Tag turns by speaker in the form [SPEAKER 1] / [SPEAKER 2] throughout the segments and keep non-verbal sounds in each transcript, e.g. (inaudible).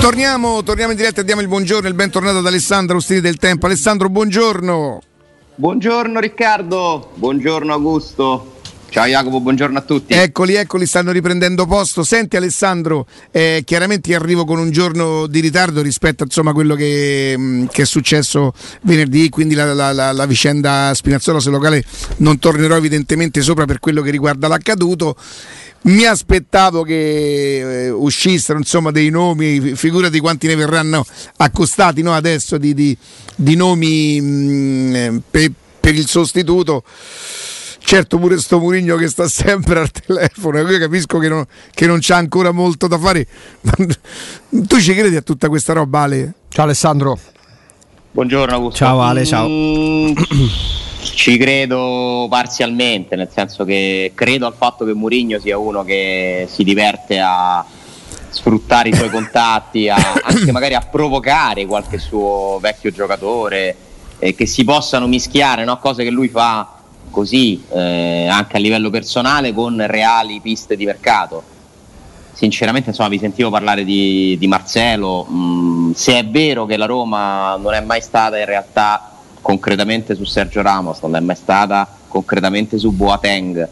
[SPEAKER 1] Torniamo, torniamo in diretta e diamo il buongiorno e il bentornato ad Alessandro Ustini del Tempo. Alessandro, buongiorno.
[SPEAKER 2] Buongiorno Riccardo, buongiorno Augusto. Ciao Jacopo, buongiorno a tutti.
[SPEAKER 1] Eccoli, eccoli, stanno riprendendo posto. Senti Alessandro, eh, chiaramente arrivo con un giorno di ritardo rispetto a quello che, mm, che, è successo venerdì, quindi la, la, la, la vicenda Spinazzola se locale non tornerò evidentemente sopra per quello che riguarda l'accaduto mi aspettavo che eh, uscissero insomma, dei nomi, figurati quanti ne verranno accostati no, adesso di, di, di nomi mh, mm, per, per il sostituto. Certo pure sto Murigno che sta sempre al telefono, io capisco che non, che non c'ha ancora molto da fare. Ma tu ci credi a tutta questa roba Ale?
[SPEAKER 3] Ciao Alessandro.
[SPEAKER 2] Buongiorno Augusto.
[SPEAKER 3] Ciao Ale, ciao.
[SPEAKER 2] Mm, (clears throat) ci credo parzialmente, nel senso che credo al fatto che Murigno sia uno che si diverte a sfruttare i suoi (laughs) contatti, a, anche magari a provocare qualche suo vecchio giocatore, e che si possano mischiare no? cose che lui fa così eh, anche a livello personale con reali piste di mercato. Sinceramente insomma vi sentivo parlare di, di Marcelo, mm, se è vero che la Roma non è mai stata in realtà concretamente su Sergio Ramos, non è mai stata concretamente su Boateng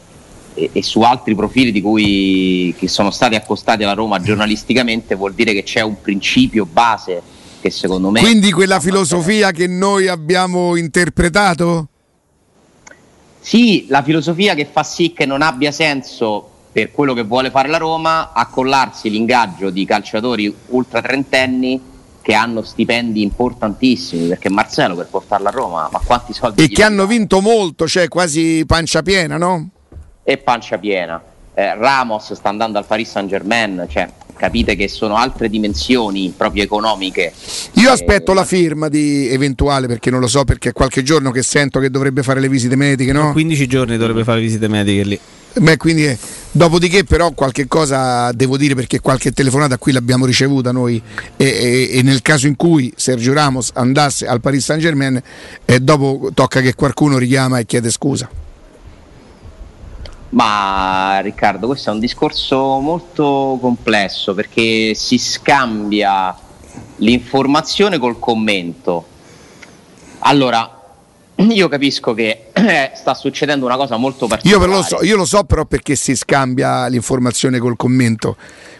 [SPEAKER 2] e, e su altri profili di cui, che sono stati accostati alla Roma giornalisticamente, vuol dire che c'è un principio base che secondo me...
[SPEAKER 1] Quindi quella filosofia che noi abbiamo interpretato?
[SPEAKER 2] Sì, la filosofia che fa sì che non abbia senso per quello che vuole fare la Roma accollarsi l'ingaggio di calciatori ultra trentenni che hanno stipendi importantissimi perché Marcello per portarlo a Roma ma quanti soldi
[SPEAKER 1] e che hanno vinto molto cioè quasi pancia piena no?
[SPEAKER 2] e pancia piena eh, Ramos sta andando al Paris Saint Germain cioè capite che sono altre dimensioni proprio economiche
[SPEAKER 1] io aspetto eh, la firma di eventuale perché non lo so perché è qualche giorno che sento che dovrebbe fare le visite mediche no?
[SPEAKER 3] 15 giorni dovrebbe fare le visite mediche lì
[SPEAKER 1] Beh, quindi, eh, dopodiché, però, qualche cosa devo dire perché qualche telefonata qui l'abbiamo ricevuta noi. E, e, e nel caso in cui Sergio Ramos andasse al Paris Saint Germain, eh, dopo tocca che qualcuno richiama e chiede scusa.
[SPEAKER 2] Ma Riccardo, questo è un discorso molto complesso perché si scambia l'informazione col commento. Allora, io capisco che eh, sta succedendo una cosa molto particolare.
[SPEAKER 1] Io lo, so, io lo so però perché si scambia l'informazione col commento,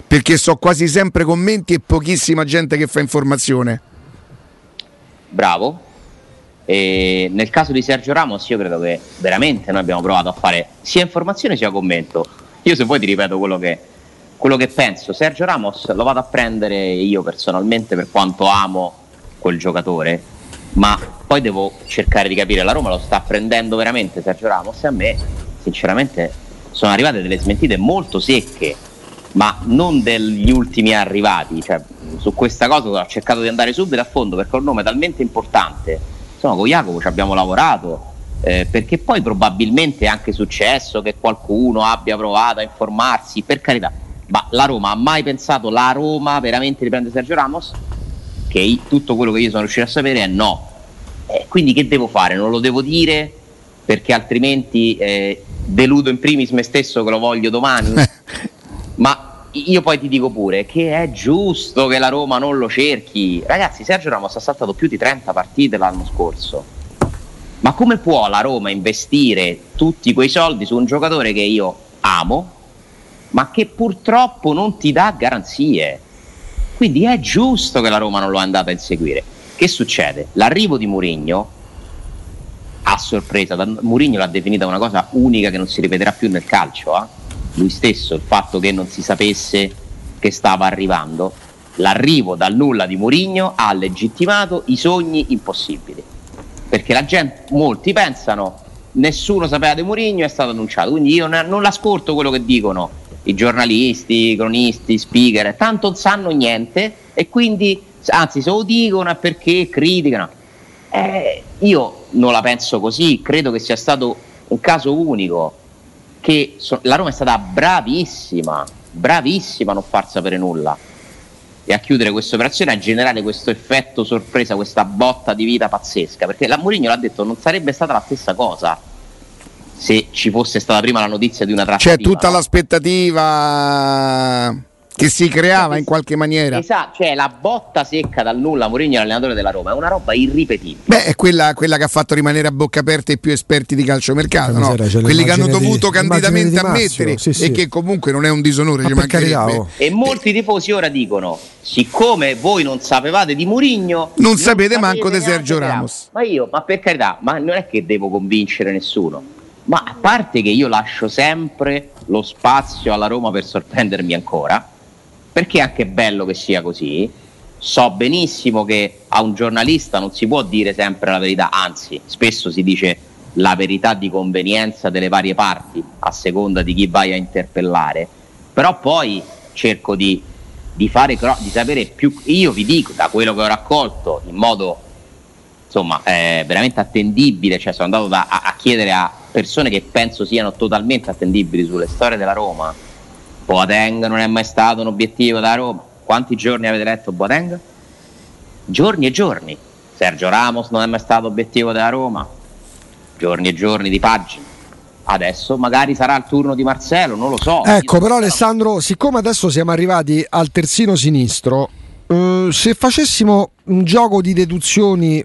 [SPEAKER 1] perché so quasi sempre commenti e pochissima gente che fa informazione.
[SPEAKER 2] Bravo. E nel caso di Sergio Ramos io credo che veramente noi abbiamo provato a fare sia informazione sia commento. Io se vuoi ti ripeto quello che, quello che penso. Sergio Ramos lo vado a prendere io personalmente per quanto amo quel giocatore ma poi devo cercare di capire, la Roma lo sta prendendo veramente Sergio Ramos? E a me sinceramente sono arrivate delle smentite molto secche, ma non degli ultimi arrivati, cioè, su questa cosa ho cercato di andare subito a fondo perché è un nome talmente importante, insomma con Jacopo ci abbiamo lavorato, eh, perché poi probabilmente è anche successo che qualcuno abbia provato a informarsi, per carità, ma la Roma ha mai pensato la Roma veramente riprende Sergio Ramos? Che tutto quello che io sono riuscito a sapere è no. Eh, quindi che devo fare? Non lo devo dire perché altrimenti eh, deludo in primis me stesso che lo voglio domani. (laughs) Ma io poi ti dico pure che è giusto che la Roma non lo cerchi. Ragazzi, Sergio Ramos ha saltato più di 30 partite l'anno scorso. Ma come può la Roma investire tutti quei soldi su un giocatore che io amo, ma che purtroppo non ti dà garanzie? Quindi è giusto che la Roma non lo è andata a inseguire. Che succede? L'arrivo di Mourinho a sorpresa, Mourinho l'ha definita una cosa unica che non si ripeterà più nel calcio, eh? lui stesso, il fatto che non si sapesse che stava arrivando, l'arrivo dal nulla di Mourinho ha legittimato i sogni impossibili, perché la gente, molti pensano nessuno sapeva di Mourinho è stato annunciato, quindi io non l'ascolto quello che dicono i giornalisti, i cronisti, speaker, tanto non sanno niente e quindi anzi se lo dicono perché criticano. Eh, io non la penso così, credo che sia stato un caso unico, che so, la Roma è stata bravissima, bravissima a non far sapere nulla e a chiudere questa operazione, a generare questo effetto sorpresa, questa botta di vita pazzesca, perché la Mourinho l'ha detto, non sarebbe stata la stessa cosa se ci fosse stata prima la notizia di una trattativa.
[SPEAKER 1] C'è tutta no? l'aspettativa che si creava in qualche maniera.
[SPEAKER 2] Esatto, cioè la botta secca dal nulla Mourinho allenatore della Roma è una roba irripetibile.
[SPEAKER 1] Beh, è quella, quella che ha fatto rimanere a bocca aperta i più esperti di calciomercato, no? quelli che hanno dovuto di, candidamente ammettere sì, sì. e che comunque non è un disonore.
[SPEAKER 2] Oh. E molti tifosi ora dicono, siccome voi non sapevate di Mourinho,
[SPEAKER 1] non, non sapete manco di Sergio Ramos.
[SPEAKER 2] Ma io, ma per carità, ma non è che devo convincere nessuno. Ma a parte che io lascio sempre lo spazio alla Roma per sorprendermi ancora, perché è anche bello che sia così. So benissimo che a un giornalista non si può dire sempre la verità, anzi, spesso si dice la verità di convenienza delle varie parti, a seconda di chi vai a interpellare. Però poi cerco di, di, fare, di sapere più. Io vi dico, da quello che ho raccolto, in modo insomma, eh, veramente attendibile, cioè sono andato da, a, a chiedere a persone che penso siano totalmente attendibili sulle storie della Roma Boateng non è mai stato un obiettivo da Roma. Quanti giorni avete letto Boateng? Giorni e giorni. Sergio Ramos non è mai stato obiettivo della Roma. Giorni e giorni di pagine. Adesso magari sarà il turno di Marcello, non lo so.
[SPEAKER 4] Ecco, però Alessandro, siccome adesso siamo arrivati al terzino sinistro, eh, se facessimo un gioco di deduzioni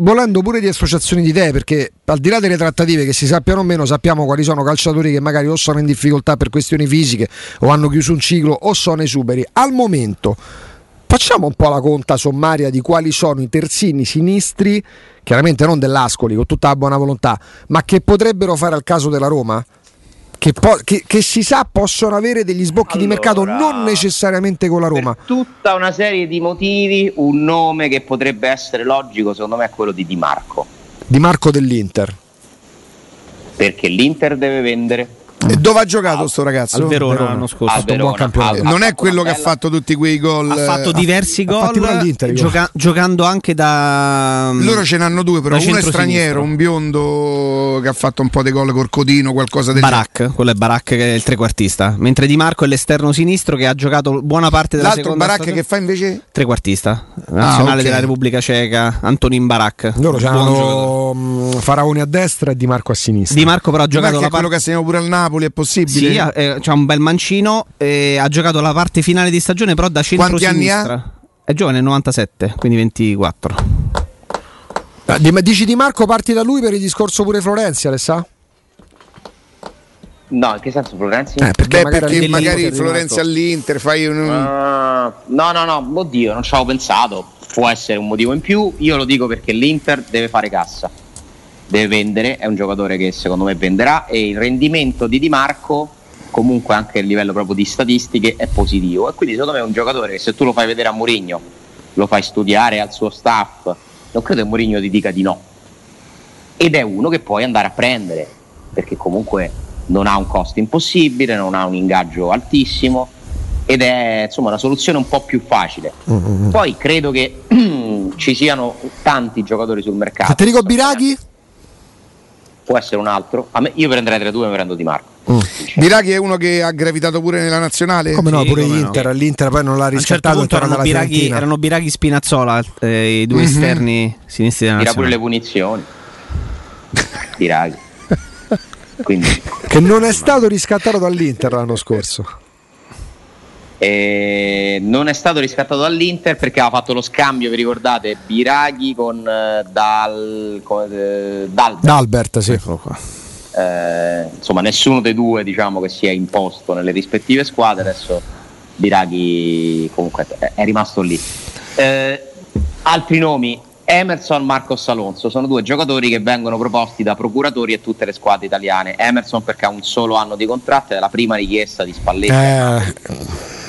[SPEAKER 4] volendo pure di associazioni di idee, perché al di là delle trattative che si sappiano o meno, sappiamo quali sono calciatori che magari o sono in difficoltà per questioni fisiche o hanno chiuso un ciclo o sono esuberi. Al momento facciamo un po' la conta sommaria di quali sono i terzini sinistri, chiaramente non dell'Ascoli, con tutta la buona volontà, ma che potrebbero fare al caso della Roma? Che, po- che, che, si sa possono avere degli sbocchi allora, di mercato non necessariamente con la Roma.
[SPEAKER 2] Per tutta una serie di motivi, un nome che potrebbe essere logico secondo me è quello di Di Marco.
[SPEAKER 4] Di Marco dell'Inter.
[SPEAKER 2] Perché l'Inter deve vendere
[SPEAKER 1] dove ha giocato sto ragazzo?
[SPEAKER 3] Al Verona l'anno scorso.
[SPEAKER 2] Al Verona,
[SPEAKER 1] al, non è quello che ha fatto tutti quei gol.
[SPEAKER 3] Ha fatto diversi gol gioca- giocando anche da
[SPEAKER 1] Loro ce n'hanno due, però uno è straniero, un biondo che ha fatto un po' di gol col Codino, qualcosa del
[SPEAKER 3] Barak, quello è Barak che è il trequartista, mentre Di Marco è l'esterno sinistro che ha giocato buona parte della
[SPEAKER 1] L'altro
[SPEAKER 3] seconda
[SPEAKER 1] Barak che fa invece
[SPEAKER 3] trequartista, nazionale ah, okay. della Repubblica Ceca, Antonin Barak.
[SPEAKER 4] Loro hanno mm, Faraoni a destra e Di Marco a sinistra.
[SPEAKER 3] Di Marco però ha giocato
[SPEAKER 1] la
[SPEAKER 3] parte
[SPEAKER 1] quello che assegniamo pure al Napoli Napoli è possibile?
[SPEAKER 3] Sì, ha, eh, c'ha un bel mancino, eh, ha giocato la parte finale di stagione però da centro
[SPEAKER 1] Quanti anni ha?
[SPEAKER 3] È giovane, 97, quindi 24.
[SPEAKER 4] Ah, dici di Marco parti da lui per il discorso pure Florenzi, Alessà?
[SPEAKER 2] No, in che senso Florenzi?
[SPEAKER 1] Eh, perché, Beh, magari, perché magari Florenzi all'Inter fai un... Uh,
[SPEAKER 2] no, no, no, oddio, non ci avevo pensato. Può essere un motivo in più. Io lo dico perché l'Inter deve fare cassa deve vendere, è un giocatore che secondo me venderà e il rendimento di Di Marco comunque anche a livello proprio di statistiche è positivo e quindi secondo me è un giocatore che se tu lo fai vedere a Mourinho, lo fai studiare al suo staff, non credo che Mourinho ti dica di no. Ed è uno che puoi andare a prendere perché comunque non ha un costo impossibile, non ha un ingaggio altissimo ed è insomma una soluzione un po' più facile. Mm-hmm. Poi credo che (clears throat) ci siano tanti giocatori sul mercato.
[SPEAKER 4] Federico Biraghi?
[SPEAKER 2] Può essere un altro. Me, io prenderei tra due e mi prendo Di Marco.
[SPEAKER 1] Mm. Biraghi è uno che ha gravitato pure nella nazionale?
[SPEAKER 4] Come no, pure sì, Inter, no. l'Inter poi non l'ha riscattato.
[SPEAKER 3] A un certo erano, Biraghi, erano Biraghi Spinazzola, eh, i due mm-hmm. esterni sinistri della
[SPEAKER 2] Tira pure le punizioni. Biraghi. (laughs)
[SPEAKER 4] Quindi, che non è stato riscattato dall'Inter l'anno scorso.
[SPEAKER 2] E non è stato riscattato dall'Inter perché aveva fatto lo scambio, vi ricordate, Biraghi con, uh, Dal, con uh, Dalbert.
[SPEAKER 4] Dalbert sì.
[SPEAKER 2] Eh, insomma, nessuno dei due diciamo, che si è imposto nelle rispettive squadre. Adesso Biraghi comunque è rimasto lì. Eh, altri nomi, Emerson, Marcos Alonso, sono due giocatori che vengono proposti da procuratori e tutte le squadre italiane. Emerson perché ha un solo anno di contratto, è la prima richiesta di Spalletti.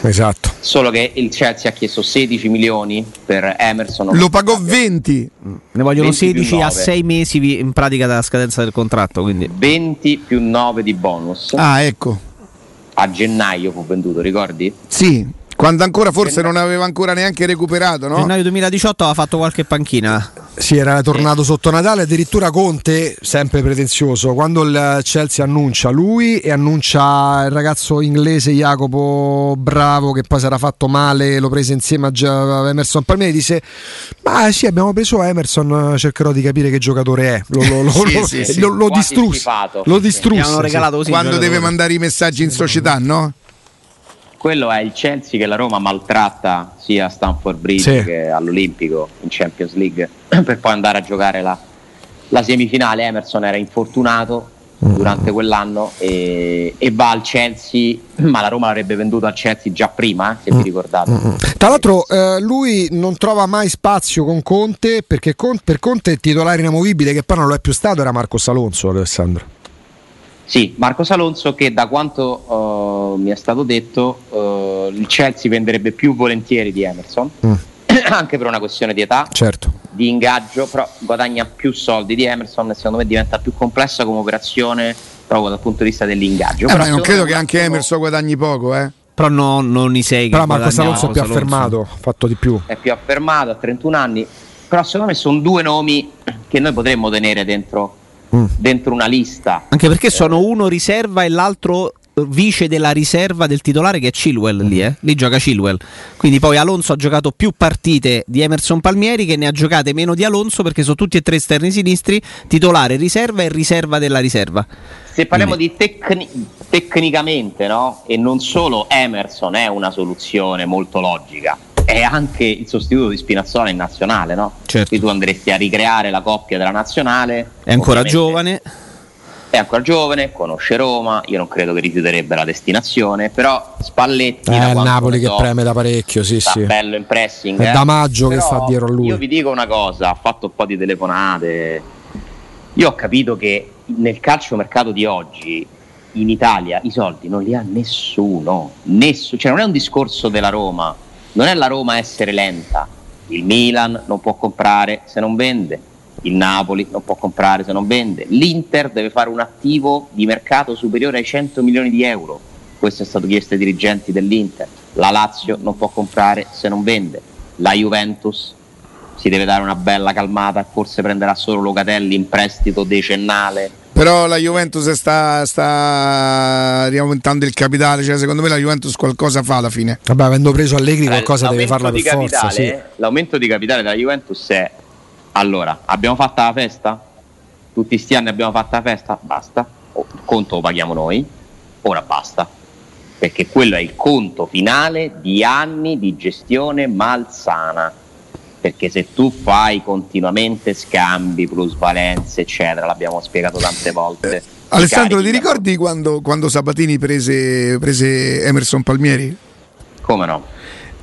[SPEAKER 4] Esatto.
[SPEAKER 2] Solo che il Chelsea ha chiesto 16 milioni per Emerson.
[SPEAKER 1] Lo pagò 20.
[SPEAKER 3] Ne vogliono 20 16 a 6 mesi in pratica dalla scadenza del contratto. Quindi.
[SPEAKER 2] 20 più 9 di bonus.
[SPEAKER 1] Ah, ecco.
[SPEAKER 2] A gennaio fu venduto, ricordi?
[SPEAKER 1] Sì, quando ancora forse non aveva ancora neanche recuperato, no?
[SPEAKER 3] Gennaio 2018 aveva fatto qualche panchina.
[SPEAKER 4] Sì, era tornato sotto Natale, addirittura Conte, sempre pretenzioso, quando il Chelsea annuncia lui e annuncia il ragazzo inglese Jacopo Bravo che poi si era fatto male, lo prese insieme a Emerson Palmieri, dice ma sì abbiamo preso Emerson, cercherò di capire che giocatore è, lo, lo, lo, sì, sì, lo, lo distrusse, lo distrusse.
[SPEAKER 1] Quando deve mandare i messaggi in società, no?
[SPEAKER 2] Quello è il Chelsea che la Roma maltratta sia a Stanford Bridge sì. che all'Olimpico in Champions League (clears throat) per poi andare a giocare la, la semifinale. Emerson era infortunato mm. durante quell'anno e, e, va al Chelsea, ma la Roma l'avrebbe venduto al Chelsea già prima, eh, se mm. vi ricordate. Mm.
[SPEAKER 4] Tra l'altro eh, lui non trova mai spazio con Conte perché con, per Conte il titolare inamovibile che poi non lo è più stato era Marcos Alonso, Alessandro.
[SPEAKER 2] Sì, Marco Salonso che da quanto uh, mi è stato detto uh, il Chelsea venderebbe più volentieri di Emerson, mm. (coughs) anche per una questione di età,
[SPEAKER 4] certo.
[SPEAKER 2] di ingaggio, però guadagna più soldi di Emerson e secondo me diventa più complessa come operazione proprio dal punto di vista dell'ingaggio.
[SPEAKER 1] Eh, non credo che anche Emerson guadagni poco, eh.
[SPEAKER 3] Però no, non i sei.
[SPEAKER 4] Però Marco Salonso è più affermato, ha fatto di più.
[SPEAKER 2] È più affermato, ha 31 anni, però secondo me sono due nomi che noi potremmo tenere dentro mm. dentro una lista.
[SPEAKER 3] Anche perché sono uno riserva e l'altro vice della riserva del titolare che è Chilwell lì, eh? lì gioca Chilwell. Quindi poi Alonso ha giocato più partite di Emerson Palmieri che ne ha giocate meno di Alonso perché sono tutti e tre esterni sinistri, titolare, riserva e riserva della riserva.
[SPEAKER 2] Se parliamo Quindi. di tecni- tecnicamente, no? E non solo Emerson è una soluzione molto logica è anche il sostituto di Spinazzola in nazionale, no?
[SPEAKER 3] Certo.
[SPEAKER 2] Quindi tu andresti a ricreare la coppia della nazionale.
[SPEAKER 3] È ancora giovane.
[SPEAKER 2] È ancora giovane, conosce Roma, io non credo che rifiuterebbe la destinazione, però Spalletti...
[SPEAKER 4] È il Napoli che so, preme da parecchio, sì, sì.
[SPEAKER 2] bello in pressing.
[SPEAKER 4] È eh. da maggio però che sta dietro a lui.
[SPEAKER 2] Io vi dico una cosa, ha fatto un po' di telefonate. Io ho capito che nel calcio mercato di oggi in Italia i soldi non li ha nessuno, nessuno. Cioè non è un discorso della Roma non è la Roma essere lenta, il Milan non può comprare se non vende, il Napoli non può comprare se non vende, l'Inter deve fare un attivo di mercato superiore ai 100 milioni di euro, questo è stato chiesto ai dirigenti dell'Inter, la Lazio non può comprare se non vende, la Juventus si deve dare una bella calmata, forse prenderà solo Locatelli in prestito decennale
[SPEAKER 1] però la Juventus sta, sta riaumentando il capitale, cioè secondo me la Juventus qualcosa fa alla fine.
[SPEAKER 4] Vabbè, avendo preso Allegri qualcosa deve farla per capitale, forza. Sì.
[SPEAKER 2] L'aumento di capitale della Juventus è allora, abbiamo fatto la festa? Tutti questi anni abbiamo fatto la festa? Basta. Il conto lo paghiamo noi, ora basta. Perché quello è il conto finale di anni di gestione malsana perché se tu fai continuamente scambi, plusvalenze, eccetera, l'abbiamo spiegato tante volte. Eh,
[SPEAKER 1] Alessandro, ti ricordi quando, quando Sabatini prese, prese, Emerson Palmieri?
[SPEAKER 2] Come no?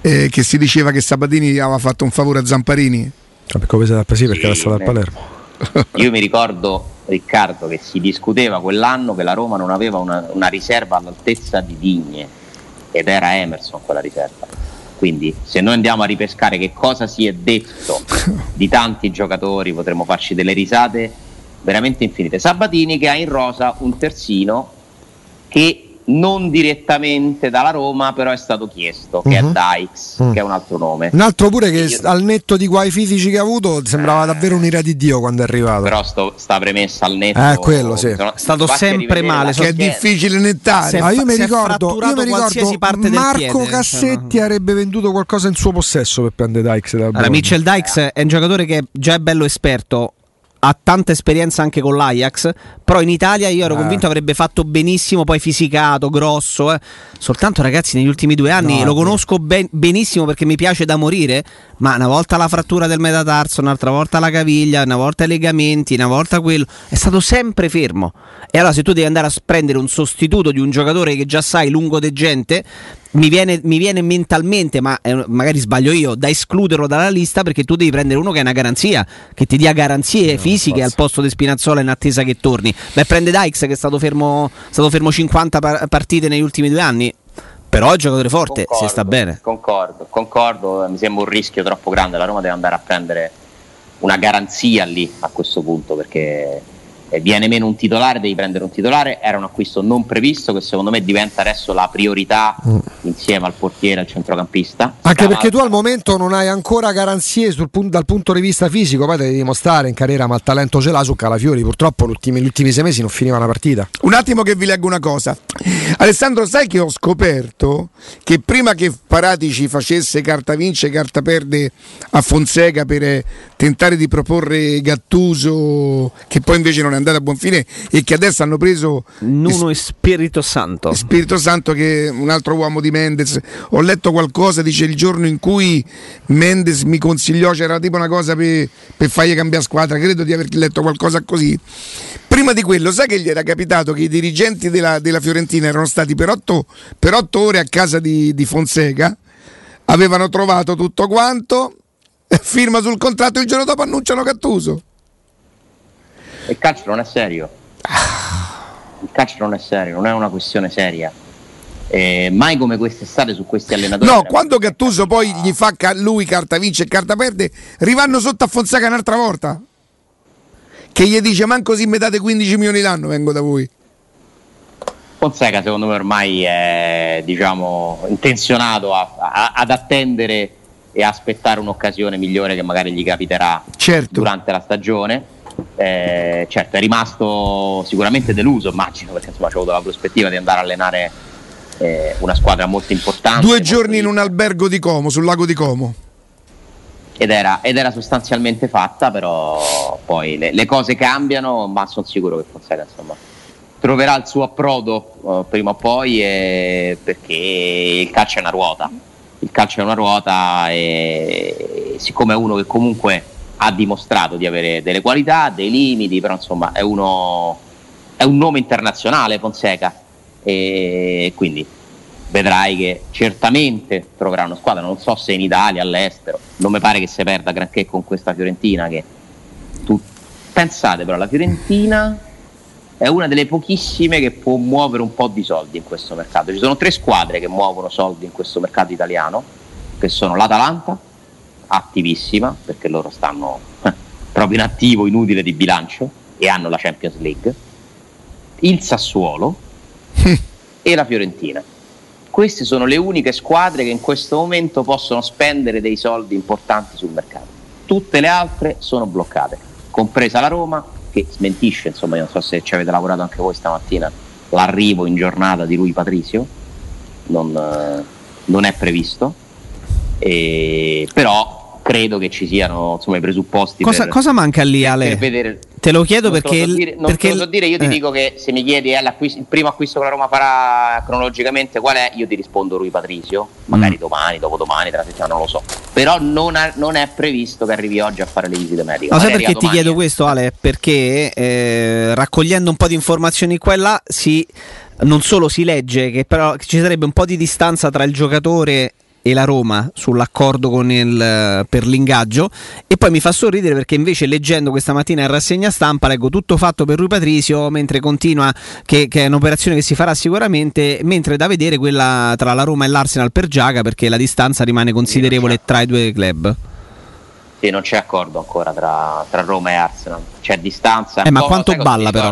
[SPEAKER 1] Eh, che si diceva che Sabatini aveva fatto un favore a Zamparini?
[SPEAKER 4] Ah, perché sì, perché era stato a Palermo. (laughs)
[SPEAKER 2] Io mi ricordo Riccardo che si discuteva quell'anno che la Roma non aveva una, una riserva all'altezza di Digne ed era Emerson quella riserva quindi se noi andiamo a ripescare che cosa si è detto di tanti giocatori potremmo farci delle risate veramente infinite. Sabatini che ha in rosa un terzino che non direttamente dalla Roma, però è stato chiesto, che uh-huh. è mhm. Dykes, uh-huh. che è un altro nome.
[SPEAKER 4] Un altro pure che io... al netto di guai fisici che ha avuto sembrava eh, davvero un'ira di Dio quando è arrivato.
[SPEAKER 2] Però sto, sta premessa al netto.
[SPEAKER 4] Eh, quello sì. Sono,
[SPEAKER 3] è stato sempre male.
[SPEAKER 1] Che è difficile nettare.
[SPEAKER 4] Ma io mi ricordo, io mi ricordo Marco Cassetti avrebbe venduto qualcosa in suo possesso per prendere Dykes.
[SPEAKER 3] Allora, Mitchell Dykes è un giocatore che già è bello esperto ha tanta esperienza anche con l'Ajax, però in Italia io ero ah. convinto avrebbe fatto benissimo, poi fisicato, grosso. Eh. Soltanto ragazzi negli ultimi due anni no, lo conosco ben, benissimo perché mi piace da morire, ma una volta la frattura del metatarso, un'altra volta la caviglia, una volta i legamenti, una volta quello, è stato sempre fermo. E allora se tu devi andare a prendere un sostituto di un giocatore che già sai lungo de gente, mi viene, mi viene, mentalmente, ma eh, magari sbaglio io, da escluderlo dalla lista perché tu devi prendere uno che è una garanzia, che ti dia garanzie no, fisiche al posto di Spinazzola in attesa che torni. Beh, prende Dykes che è stato fermo, stato fermo 50 par- partite negli ultimi due anni. Però è un giocatore forte, concordo, si sta bene.
[SPEAKER 2] Concordo, concordo, mi sembra un rischio troppo grande. La Roma deve andare a prendere una garanzia lì a questo punto perché viene meno un titolare, devi prendere un titolare, era un acquisto non previsto che secondo me diventa adesso la priorità mm. insieme al portiere, al centrocampista.
[SPEAKER 4] Anche Stava perché tu al momento non hai ancora garanzie punto, dal punto di vista fisico, poi devi dimostrare in carriera, ma il talento ce l'ha su Calafiori, purtroppo gli ultimi, gli ultimi sei mesi non finiva una partita.
[SPEAKER 1] Un attimo che vi leggo una cosa. Alessandro, sai che ho scoperto che prima che Paratici facesse carta vince, carta perde a Fonseca per tentare di proporre Gattuso, che poi invece non è andati a buon fine e che adesso hanno preso
[SPEAKER 3] Nuno e Spirito Santo.
[SPEAKER 1] Spirito Santo che è un altro uomo di Mendes. Ho letto qualcosa, dice il giorno in cui Mendes mi consigliò, c'era tipo una cosa per, per fargli cambiare squadra, credo di aver letto qualcosa così. Prima di quello, sai che gli era capitato che i dirigenti della, della Fiorentina erano stati per otto, per otto ore a casa di, di Fonseca, avevano trovato tutto quanto, (laughs) firma sul contratto e il giorno dopo annunciano Cattuso.
[SPEAKER 2] Il calcio non è serio. Il calcio non è serio, non è una questione seria. Eh, mai come quest'estate su questi allenatori.
[SPEAKER 1] No, quando Gattuso poi gli fa ca- lui carta vince e carta perde, rivanno sotto a Fonseca un'altra volta. Che gli dice manco se mi date 15 milioni l'anno vengo da voi.
[SPEAKER 2] Fonseca secondo me ormai è diciamo, intenzionato a- a- ad attendere e aspettare un'occasione migliore che magari gli capiterà
[SPEAKER 1] Certo.
[SPEAKER 2] durante la stagione. Eh, certo, è rimasto sicuramente deluso, immagino, perché insomma c'è avuto la prospettiva di andare a allenare eh, una squadra molto importante.
[SPEAKER 1] Due giorni in un albergo di Como, sul lago di Como.
[SPEAKER 2] ed era, ed era sostanzialmente fatta, però poi le, le cose cambiano, ma sono sicuro che Fonseca insomma, troverà il suo approdo eh, prima o poi perché il calcio è una ruota, il calcio è una ruota e siccome è uno che comunque ha dimostrato di avere delle qualità, dei limiti, però insomma è, uno, è un nome internazionale Fonseca. E quindi vedrai che certamente troverà una squadra, non so se in Italia, all'estero, non mi pare che si perda granché con questa Fiorentina che tu pensate però la Fiorentina è una delle pochissime che può muovere un po' di soldi in questo mercato. Ci sono tre squadre che muovono soldi in questo mercato italiano, che sono l'Atalanta, attivissima, perché loro stanno eh, proprio in attivo inutile di bilancio e hanno la Champions League, il Sassuolo (laughs) e la Fiorentina. Queste sono le uniche squadre che in questo momento possono spendere dei soldi importanti sul mercato. Tutte le altre sono bloccate, compresa la Roma che smentisce, insomma, io non so se ci avete lavorato anche voi stamattina, l'arrivo in giornata di lui Patrizio, non, eh, non è previsto, e- però credo che ci siano insomma, i presupposti
[SPEAKER 3] Cosa,
[SPEAKER 2] per,
[SPEAKER 3] cosa manca lì, Ale?
[SPEAKER 2] vedere
[SPEAKER 3] Te lo chiedo
[SPEAKER 2] non
[SPEAKER 3] perché.
[SPEAKER 2] lo so dire, non
[SPEAKER 3] perché
[SPEAKER 2] lo so dire, io ti
[SPEAKER 3] eh.
[SPEAKER 2] dico che se mi chiedi l'acquisto- il primo acquisto che la Roma farà cronologicamente qual è, io ti rispondo Rui Patrizio, magari
[SPEAKER 3] Mm.
[SPEAKER 2] domani, dopodomani, tra settimana, non lo so. Però non, è- non è previsto che arrivi oggi a fare le visite mediche.
[SPEAKER 3] Ma sai
[SPEAKER 2] Magari
[SPEAKER 3] perché ti chiedo
[SPEAKER 2] eh.
[SPEAKER 3] questo, Ale? Perché eh, raccogliendo un po' di informazioni qua e là, si, non solo si legge che però ci sarebbe un po' di distanza tra il giocatore e la Roma sull'accordo con il, eh, per l'ingaggio e poi mi fa sorridere perché invece leggendo questa mattina in rassegna stampa leggo tutto fatto per Rui Patrizio mentre continua che, che è un'operazione che si farà sicuramente mentre da vedere quella tra la Roma e l'Arsenal per Giaga perché la distanza rimane considerevole tra i due club
[SPEAKER 2] Sì, non c'è accordo ancora tra, tra Roma e Arsenal, c'è distanza.
[SPEAKER 3] Eh, ma quanto balla, però?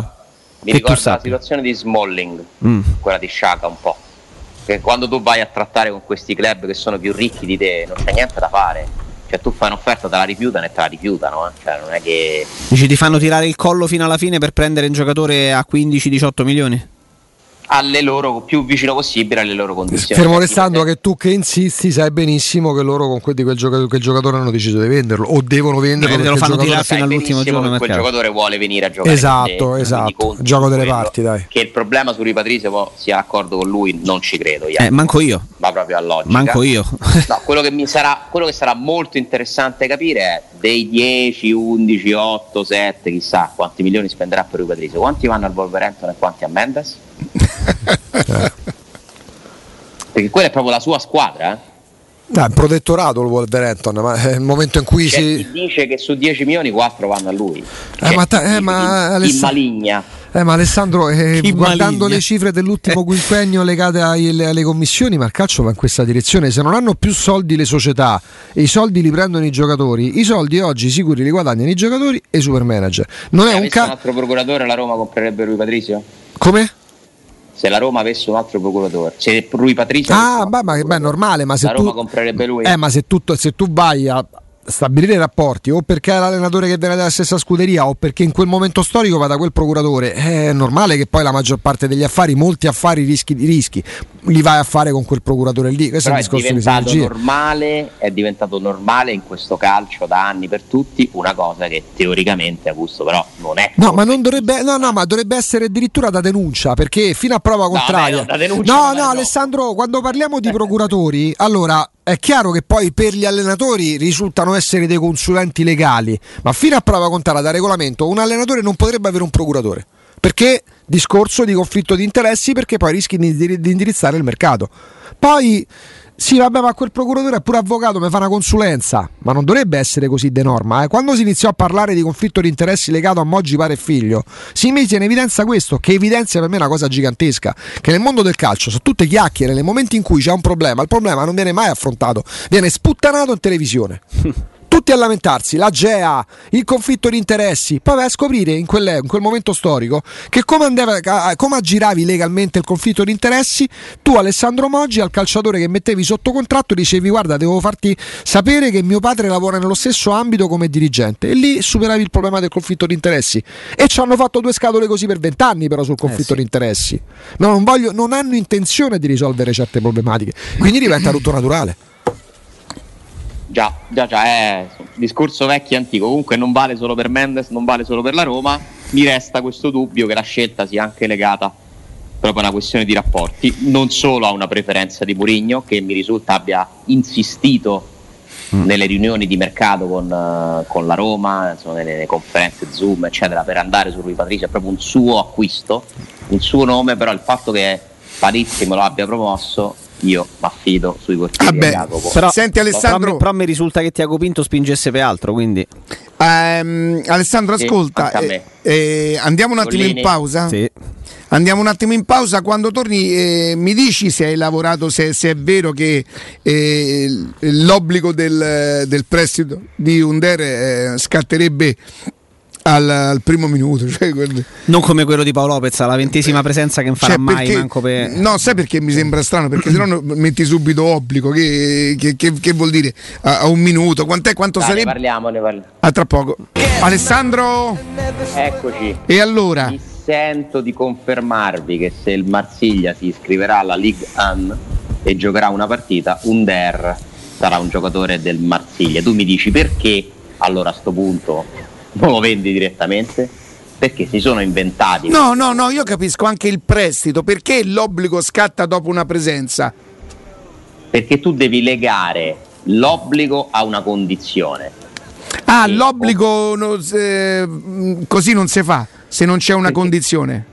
[SPEAKER 2] Mi
[SPEAKER 3] Che
[SPEAKER 2] ricorda la situazione di Smalling,
[SPEAKER 3] Mm.
[SPEAKER 2] quella di Sciaca un po'. Che quando tu vai a trattare con questi club che sono più ricchi di te, non c'è niente da fare. Cioè tu fai un'offerta, te la rifiutano e te la rifiutano, eh. Cioè non è che.
[SPEAKER 3] Dici ti fanno tirare il collo fino alla fine per prendere un giocatore a 15-18 milioni?
[SPEAKER 2] Alle loro più vicino possibile alle loro condizioni.
[SPEAKER 4] Fermo restando
[SPEAKER 2] tipo,
[SPEAKER 4] che tu che insisti sai benissimo che loro con quel, di quel giocatore, quel giocatore hanno deciso di venderlo o devono venderlo
[SPEAKER 3] Eh,
[SPEAKER 4] perché
[SPEAKER 3] lo
[SPEAKER 4] il
[SPEAKER 3] fanno tirare
[SPEAKER 2] sai
[SPEAKER 3] fino all'ultimo giorno
[SPEAKER 2] che quel
[SPEAKER 3] mercato.
[SPEAKER 2] giocatore vuole venire a giocare
[SPEAKER 4] Esatto,
[SPEAKER 2] te,
[SPEAKER 4] esatto. Gioco delle parti, dai.
[SPEAKER 2] Che il problema su Ripatrizio poi sia d'accordo con lui, non ci credo.
[SPEAKER 3] Eh, manco io.
[SPEAKER 2] Va proprio a logica.
[SPEAKER 3] Manco io. (laughs)
[SPEAKER 2] No, quello che, mi sarà, quello che sarà molto interessante capire è dei 10, 11, 8, 7, chissà quanti milioni spenderà per Rui Patrizio. Quanti vanno al Wolverhampton e quanti a Mendes? Perché quella è proprio la sua squadra. Eh?
[SPEAKER 4] Ah, un protettorato il Wolverhampton, ma è il momento in cui
[SPEAKER 2] C'è
[SPEAKER 4] si...
[SPEAKER 2] chi dice che su 10 milioni 4 vanno a lui.
[SPEAKER 4] Eh, ma ta- eh, ma
[SPEAKER 2] chi
[SPEAKER 4] Aless-
[SPEAKER 2] maligna.
[SPEAKER 4] Eh, ma Alessandro, eh, guardando
[SPEAKER 3] maligna.
[SPEAKER 4] le cifre dell'ultimo quinquennio legate ai- alle commissioni, ma il calcio va in questa direzione. Se non hanno più soldi le società e i soldi li prendono i giocatori, i soldi oggi sicuri li guadagnano i giocatori e i super manager. Non è un
[SPEAKER 2] avesse un
[SPEAKER 4] caso.
[SPEAKER 2] altro procuratore la Roma comprerebbe Rui Patrizio?
[SPEAKER 4] Come?
[SPEAKER 2] Se la Roma avesse un altro procuratore, se Rui Patrizio
[SPEAKER 4] Ah, ma beh, è normale, ma se
[SPEAKER 2] la Roma
[SPEAKER 4] tu.
[SPEAKER 2] comprerebbe lui?
[SPEAKER 4] Eh, ma se tu, se tu vai a, stabilire rapporti o perché è l'allenatore che viene dalla stessa scuderia o perché in quel momento storico va da quel procuratore, è normale che poi la maggior parte degli affari, molti affari rischi di rischi, li vai a fare con quel procuratore lì. Questo
[SPEAKER 2] Però
[SPEAKER 4] è il
[SPEAKER 2] è
[SPEAKER 4] discorso di
[SPEAKER 2] diventato,
[SPEAKER 4] sinergia.
[SPEAKER 2] normale, è diventato normale in questo calcio da anni per tutti una cosa che teoricamente Augusto però non è.
[SPEAKER 4] No, ma non dovrebbe, no, no, ma dovrebbe essere addirittura da denuncia perché fino a prova contraria.
[SPEAKER 2] beh,
[SPEAKER 4] no,
[SPEAKER 2] magari
[SPEAKER 4] no,
[SPEAKER 2] no.
[SPEAKER 4] Alessandro, quando parliamo di procuratori, allora è chiaro che poi per gli allenatori risultano essere dei consulenti legali, ma fino a prova contraria da regolamento un allenatore non potrebbe avere un procuratore. Perché discorso di conflitto di interessi perché poi rischi di indir- di indirizzare il mercato. Poi sì, vabbè, ma quel procuratore è pure avvocato, mi fa una consulenza, ma non dovrebbe essere così de norma. eh. Quando si iniziò a parlare di conflitto di interessi legato a Moggi padre e figlio, si mise in evidenza questo, che evidenzia per me una cosa gigantesca, che nel mondo del calcio sono tutte chiacchiere, nel momento in cui c'è un problema, il problema non viene mai affrontato, viene sputtanato in televisione. (laughs) Tutti a lamentarsi, la GEA, il conflitto di interessi, poi vai a scoprire in quel, in quel momento storico che come, andava, come aggiravi legalmente il conflitto di interessi, tu Alessandro Moggi al calciatore che mettevi sotto contratto dicevi guarda devo farti sapere che mio padre lavora nello stesso ambito come dirigente. E lì superavi il problema del conflitto di interessi. E ci hanno fatto due scatole così per vent'anni però sul conflitto di interessi. No, non, voglio, non hanno intenzione di risolvere certe problematiche. Quindi diventa tutto naturale
[SPEAKER 2] Già, già, già, è un discorso vecchio e antico. Comunque non vale solo per Mendes, non vale solo per la Roma. Mi resta questo dubbio che la scelta sia anche legata proprio a una questione di rapporti, non solo a una preferenza di Mourinho, che mi risulta abbia insistito nelle riunioni di mercato con, eh, con la Roma, insomma, nelle, nelle conferenze Zoom, eccetera, per andare su Rui Patricio, è proprio un suo acquisto, il suo nome, però il fatto che Palizzi me lo abbia promosso, io mi affido sui portieri
[SPEAKER 1] Vabbè,
[SPEAKER 2] di Jacopo.
[SPEAKER 3] Però,
[SPEAKER 1] Senti, Alessandro-
[SPEAKER 3] però, mi- però mi risulta che Tiago Pinto spingesse per altro, quindi
[SPEAKER 1] Ehm, Alessandro,
[SPEAKER 2] Sì,
[SPEAKER 1] ascolta, eh, eh, andiamo un attimo in
[SPEAKER 2] Collini.
[SPEAKER 1] pausa.
[SPEAKER 3] sì.
[SPEAKER 1] Andiamo un attimo in pausa. Quando torni, eh, mi dici se hai lavorato, se, se è vero che eh, l'obbligo del, del prestito di Under eh, scatterebbe al, al primo minuto. (laughs) Cioè, quel-
[SPEAKER 3] non come quello di Paolo Lopez, alla ventesima presenza che non farà
[SPEAKER 1] cioè,
[SPEAKER 3] mai
[SPEAKER 1] perché-
[SPEAKER 3] manco per...
[SPEAKER 1] No, sai perché mi sembra strano? Perché se no metti subito obbligo. Che, che- che- che vuol dire? A, a un minuto? Quant'è? Quanto
[SPEAKER 2] Dai, ne
[SPEAKER 1] sarebbe?
[SPEAKER 2] parliamo, ne parliamo.
[SPEAKER 1] A tra poco. Alessandro,
[SPEAKER 2] Eccoci.
[SPEAKER 1] e allora?
[SPEAKER 2] Mi sento di confermarvi che se il Marsiglia si iscriverà alla Ligue 1 e giocherà una partita, Under sarà un giocatore del Marsiglia. Tu mi dici perché allora a sto punto non lo vendi direttamente? Perché si sono inventati.
[SPEAKER 1] No, no, no, io capisco anche il prestito. Perché l'obbligo scatta dopo una presenza?
[SPEAKER 2] Perché tu devi legare l'obbligo a una condizione.
[SPEAKER 1] Ah,
[SPEAKER 2] Sì.
[SPEAKER 1] l'obbligo no, se- mh, così non si fa se non c'è una
[SPEAKER 2] Perché-
[SPEAKER 1] condizione.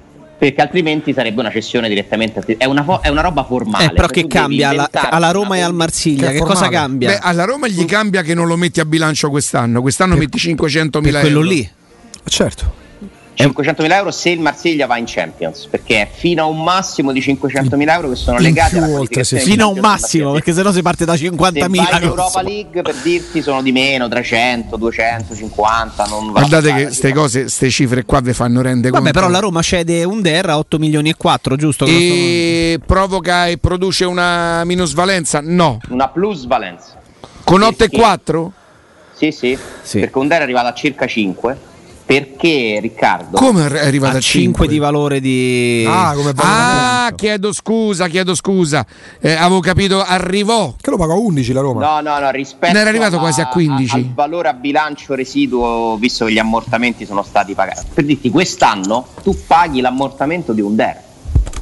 [SPEAKER 2] Perché altrimenti sarebbe una cessione direttamente. a È una, fo- è una roba formale.
[SPEAKER 3] Eh, però
[SPEAKER 2] Cioè,
[SPEAKER 3] che cambia alla, alla Roma e al. Marsiglia?
[SPEAKER 4] Che
[SPEAKER 3] Che, cosa cambia?
[SPEAKER 1] Beh, alla Roma gli cambia che non lo metti a bilancio quest'anno. Quest'anno metti 500
[SPEAKER 3] per
[SPEAKER 1] mila
[SPEAKER 3] quello
[SPEAKER 1] euro.
[SPEAKER 3] lì.
[SPEAKER 4] certo
[SPEAKER 2] 500.000 euro se il Marsiglia va in Champions perché è fino a un massimo di 500.000 euro che sono legati
[SPEAKER 4] più
[SPEAKER 2] alla
[SPEAKER 4] oltre, sì.
[SPEAKER 3] Fino a un massimo, perché sennò si parte da
[SPEAKER 2] se
[SPEAKER 3] 50.000.
[SPEAKER 2] vai in Europa. League per dirti sono di meno 300 250 non va
[SPEAKER 1] Guardate
[SPEAKER 2] a
[SPEAKER 1] che queste cose, queste cifre qua vi fanno rendere
[SPEAKER 3] Vabbè,
[SPEAKER 1] conto.
[SPEAKER 3] però la Roma cede un Der a 8 milioni e 4, giusto?
[SPEAKER 1] E provoca e produce una minusvalenza? No.
[SPEAKER 2] una plusvalenza
[SPEAKER 1] Con 8 e
[SPEAKER 2] Perché?
[SPEAKER 1] 4?
[SPEAKER 2] sì sì,
[SPEAKER 3] Sì.
[SPEAKER 2] perché Under è arrivato a circa 5 perché Riccardo
[SPEAKER 1] Come è arrivata
[SPEAKER 3] a
[SPEAKER 1] a
[SPEAKER 3] 5
[SPEAKER 1] 5?
[SPEAKER 3] di valore di...
[SPEAKER 4] ah come
[SPEAKER 1] Ah, chiedo scusa, chiedo scusa. Eh, avevo capito, arrivò.
[SPEAKER 4] che lo paga a 11 la Roma
[SPEAKER 2] No, no, no, rispetto
[SPEAKER 1] Ne era arrivato
[SPEAKER 2] a-
[SPEAKER 1] quasi a 15.
[SPEAKER 2] al valore a bilancio residuo, visto che gli ammortamenti sono stati pagati. Per dirti, quest'anno tu paghi l'ammortamento di un DER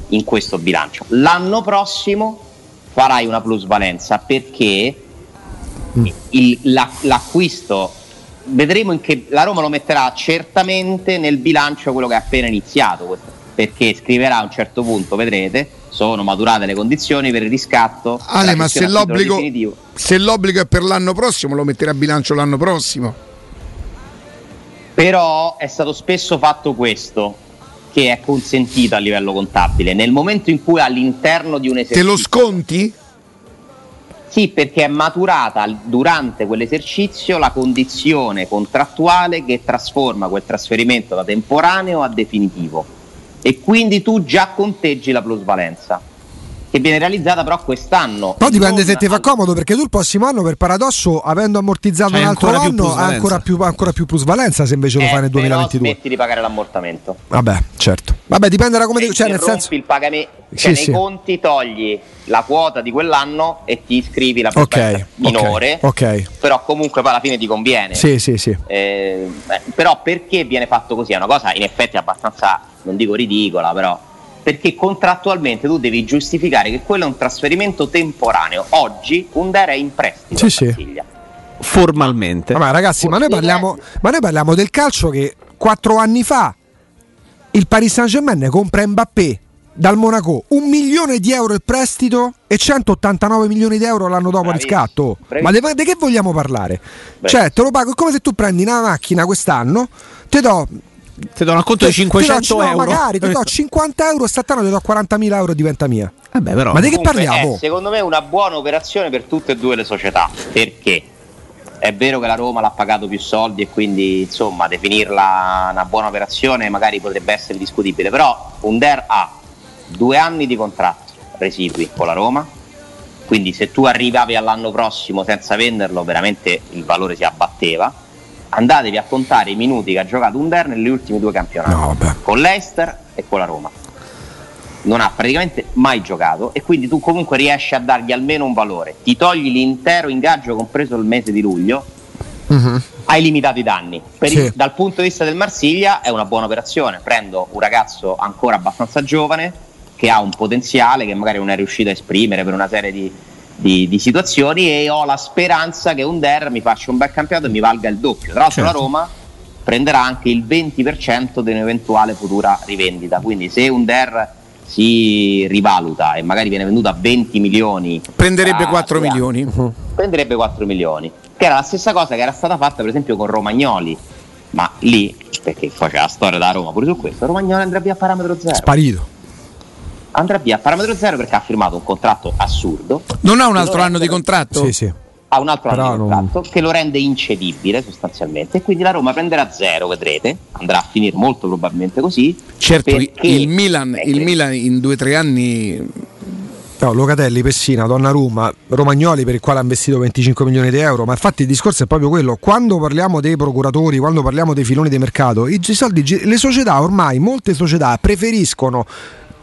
[SPEAKER 2] in questo bilancio. L'anno prossimo farai una plusvalenza perché il- la- l'acquisto vedremo in che la Roma lo metterà certamente nel bilancio quello che è appena iniziato questo, perché scriverà a un certo punto vedrete sono maturate le condizioni per il riscatto
[SPEAKER 1] Ale, ma se l'obbligo, se l'obbligo è per l'anno prossimo, lo metterà a bilancio l'anno prossimo.
[SPEAKER 2] Però è stato spesso fatto questo, che è consentito a livello contabile. Nel momento in cui all'interno di un
[SPEAKER 1] Te
[SPEAKER 2] esercizio...
[SPEAKER 1] lo sconti?
[SPEAKER 2] Sì, perché è maturata durante quell'esercizio la condizione contrattuale che trasforma quel trasferimento da temporaneo a definitivo. E quindi tu già conteggi la plusvalenza. Che viene realizzata però quest'anno.
[SPEAKER 4] Però dipende
[SPEAKER 2] Non
[SPEAKER 4] se ti fa comodo perché tu il prossimo anno per paradosso avendo ammortizzato
[SPEAKER 3] C'hai
[SPEAKER 4] un altro anno ha ancora più, ancora più plusvalenza se invece lo
[SPEAKER 2] Eh,
[SPEAKER 4] fai nel
[SPEAKER 2] però
[SPEAKER 4] 2022.
[SPEAKER 2] smetti di pagare l'ammortamento.
[SPEAKER 4] Vabbè, certo. Vabbè, dipende da come
[SPEAKER 2] Se
[SPEAKER 4] ti- cioè nel senso
[SPEAKER 2] il pagamento,
[SPEAKER 4] Sì,
[SPEAKER 2] cioè nei
[SPEAKER 4] sì.
[SPEAKER 2] conti togli la quota di quell'anno e ti iscrivi la
[SPEAKER 4] Ok,
[SPEAKER 2] plusvalenza minore,
[SPEAKER 4] ok, ok.
[SPEAKER 2] però comunque poi alla fine ti conviene.
[SPEAKER 4] Sì, sì, sì.
[SPEAKER 2] Eh, beh, però perché viene fatto così? È una cosa in effetti abbastanza, non dico ridicola, però perché contrattualmente tu devi giustificare che quello è un trasferimento temporaneo. Oggi Under è in prestito
[SPEAKER 4] Sì,
[SPEAKER 2] a
[SPEAKER 4] sì.
[SPEAKER 3] Formalmente.
[SPEAKER 4] Vabbè, ragazzi, ma noi, parliamo, ma noi parliamo del calcio che quattro anni fa il Paris Saint Germain compra Mbappé dal Monaco un milione di euro il prestito e 189 milioni di euro l'anno dopo
[SPEAKER 2] Bravissimo,
[SPEAKER 4] riscatto.
[SPEAKER 2] bravissimo.
[SPEAKER 4] Ma di che vogliamo parlare?
[SPEAKER 2] Beh.
[SPEAKER 4] Cioè, te lo pago è come se tu prendi una macchina quest'anno, ti do
[SPEAKER 3] Ti do un acconto di
[SPEAKER 4] ti- ti
[SPEAKER 3] 500
[SPEAKER 4] do- no,
[SPEAKER 3] euro.
[SPEAKER 4] magari ti do (laughs) 50 euro, quest'anno ti do 40.000 euro e diventa mia.
[SPEAKER 3] Vabbè, però.
[SPEAKER 4] Ma di che parliamo?
[SPEAKER 2] È, secondo me una buona operazione per tutte e due le società. Perché? È vero che la Roma l'ha pagato più soldi e quindi insomma definirla una buona operazione magari potrebbe essere discutibile, però Under ha due anni di contratto residui con la Roma, quindi se tu arrivavi all'anno prossimo senza venderlo veramente il valore si abbatteva. Andatevi a contare i minuti che ha giocato Under negli ultimi due campionati,
[SPEAKER 4] No,
[SPEAKER 2] con l'Eister e con la Roma non ha praticamente mai giocato e quindi tu comunque riesci a dargli almeno un valore. Ti togli l'intero ingaggio, compreso il mese di luglio, hai limitato i danni.
[SPEAKER 4] Sì.
[SPEAKER 2] il- dal punto di vista del Marsiglia è una buona operazione. Prendo un ragazzo ancora abbastanza giovane che ha un potenziale che magari non è riuscito a esprimere per una serie di, di- di situazioni e ho la speranza che Under mi faccia un bel campionato e mi valga il doppio. Tra l'altro
[SPEAKER 3] Certo.
[SPEAKER 2] la Roma prenderà anche il 20% di un'eventuale futura rivendita. Quindi se Under si rivaluta e magari viene venduto a 20 milioni
[SPEAKER 1] Prenderebbe
[SPEAKER 2] tra
[SPEAKER 1] 4
[SPEAKER 2] due anni,
[SPEAKER 1] milioni.
[SPEAKER 2] prenderebbe 4 milioni che era la stessa cosa che era stata fatta per esempio con Romagnoli ma lì perché poi c'è la storia da Roma pure su questo Romagnoli andrà via a parametro zero
[SPEAKER 4] Sparito.
[SPEAKER 2] Andrà via. A parametro zero perché ha firmato un contratto assurdo.
[SPEAKER 1] Non ha un altro anno di contratto?
[SPEAKER 4] Sì, sì.
[SPEAKER 2] ha un altro
[SPEAKER 4] Però
[SPEAKER 2] anno di
[SPEAKER 4] non-
[SPEAKER 2] contratto che lo rende incedibile sostanzialmente. E quindi la Roma prenderà zero vedrete. Andrà a finire molto probabilmente così.
[SPEAKER 1] Certo, il Milan,
[SPEAKER 2] perché-
[SPEAKER 1] il Milan in 2-3 anni
[SPEAKER 4] No, Locatelli, Pessina, Donnarumma, Romagnoli per il quale ha investito 25 milioni di euro, ma infatti il discorso è proprio quello, quando parliamo dei procuratori, quando parliamo dei filoni di mercato, i soldi, le società ormai, molte società preferiscono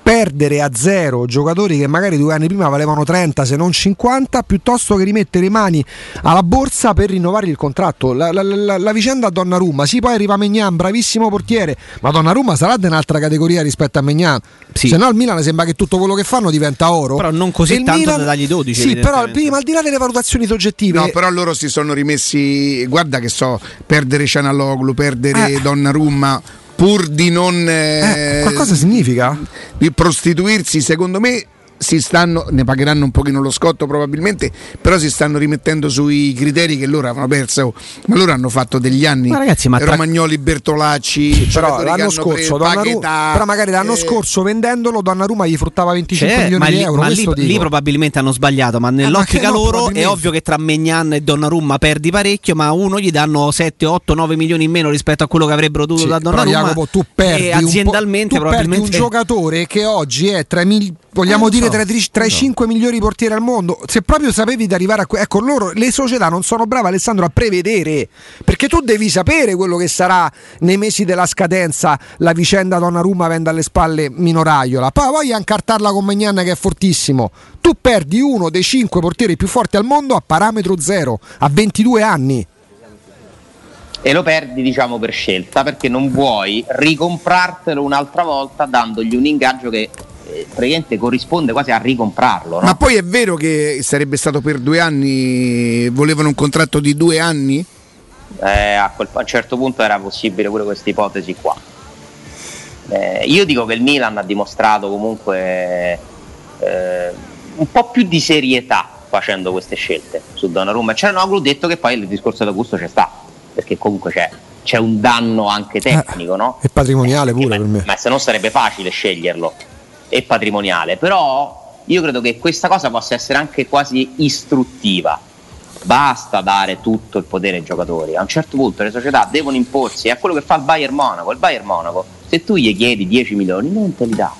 [SPEAKER 4] perdere a zero giocatori che magari due anni prima valevano 30 se non 50 piuttosto che rimettere le mani alla borsa per rinnovare il contratto la, la- la- la vicenda Donnarumma sì poi arriva Megnan bravissimo portiere ma Donnarumma sarà di un'altra categoria rispetto a Megnan
[SPEAKER 3] Sì.
[SPEAKER 4] se no al Milan sembra che tutto quello che fanno diventa oro
[SPEAKER 3] Però non così
[SPEAKER 4] il
[SPEAKER 3] tanto da dargli 12,
[SPEAKER 4] Sì, però prima al di là delle valutazioni soggettive,
[SPEAKER 1] No, però loro si sono rimessi. Guarda che so, perdere Cianaloglu, perdere
[SPEAKER 4] Eh.
[SPEAKER 1] Donnarumma, pur di non.
[SPEAKER 4] eh,
[SPEAKER 1] eh,
[SPEAKER 4] qualcosa significa?
[SPEAKER 1] Di prostituirsi, secondo me. Si stanno, ne pagheranno un pochino lo scotto probabilmente, però si stanno rimettendo sui criteri che loro avevano perso. Ma loro hanno fatto degli anni.
[SPEAKER 3] Ma ragazzi, ma tra-
[SPEAKER 1] Romagnoli, Bertolacci,
[SPEAKER 4] Però
[SPEAKER 1] giocatori che
[SPEAKER 4] l'anno scorso,
[SPEAKER 1] preso
[SPEAKER 4] Donnarumma, però magari l'anno
[SPEAKER 1] eh,
[SPEAKER 4] scorso vendendolo Donnarumma gli fruttava 25
[SPEAKER 3] C'è,
[SPEAKER 4] milioni
[SPEAKER 3] ma
[SPEAKER 4] di
[SPEAKER 3] lì,
[SPEAKER 4] euro.
[SPEAKER 3] ma lì-
[SPEAKER 4] questo
[SPEAKER 3] lì probabilmente hanno sbagliato, ma
[SPEAKER 4] che
[SPEAKER 3] nell'ottica
[SPEAKER 4] no,
[SPEAKER 3] loro è ovvio che tra Megnan e Donnarumma perdi parecchio, ma uno gli danno 7, 8, 9 milioni in meno rispetto a quello che avrebbero dovuto
[SPEAKER 4] Sì,
[SPEAKER 3] da
[SPEAKER 4] però,
[SPEAKER 3] Donnarumma.
[SPEAKER 4] Jacopo, tu perdi
[SPEAKER 3] e
[SPEAKER 4] un po'-
[SPEAKER 3] aziendalmente
[SPEAKER 4] tu perdi
[SPEAKER 3] probabilmente
[SPEAKER 4] un giocatore che oggi è tra i mil- vogliamo
[SPEAKER 3] Eh,
[SPEAKER 4] dire
[SPEAKER 3] so,
[SPEAKER 4] tra, i- tra i
[SPEAKER 3] lo so.
[SPEAKER 4] 5 migliori portieri al mondo. Se proprio sapevi di arrivare a que- ecco loro le società non sono brave Alessandro a prevedere, perché tu devi sapere quello che sarà nei mesi della scadenza la vicenda Donnarumma avendo alle spalle Minoraiola. Poi voglio incartarla con Magnan che è fortissimo. Tu perdi uno dei 5 portieri più forti al mondo a parametro zero, a 22 anni.
[SPEAKER 2] e lo perdi diciamo per scelta perché non vuoi ricomprartelo un'altra volta dandogli un ingaggio che praticamente corrisponde quasi a ricomprarlo no?
[SPEAKER 1] Ma poi è vero che sarebbe stato per due anni, volevano un contratto di due anni?
[SPEAKER 2] Eh, a, quel- a un certo punto era possibile pure questa ipotesi qua Eh, io dico che il Milan ha dimostrato comunque eh, un po' più di serietà facendo queste scelte su Donnarumma e Cianoglu detto che poi il discorso d'Augusto c'è sta perché comunque c'è, c'è un danno anche tecnico no?
[SPEAKER 4] E patrimoniale pure
[SPEAKER 2] ma,
[SPEAKER 4] per me.
[SPEAKER 2] ma se no sarebbe facile sceglierlo e patrimoniale però io credo che questa cosa possa essere anche quasi istruttiva. Basta dare tutto il potere ai giocatori. A un certo punto le società devono imporsi è quello che fa il Bayern Monaco. Il Bayern Monaco se tu gli chiedi 10 milioni non te li dà.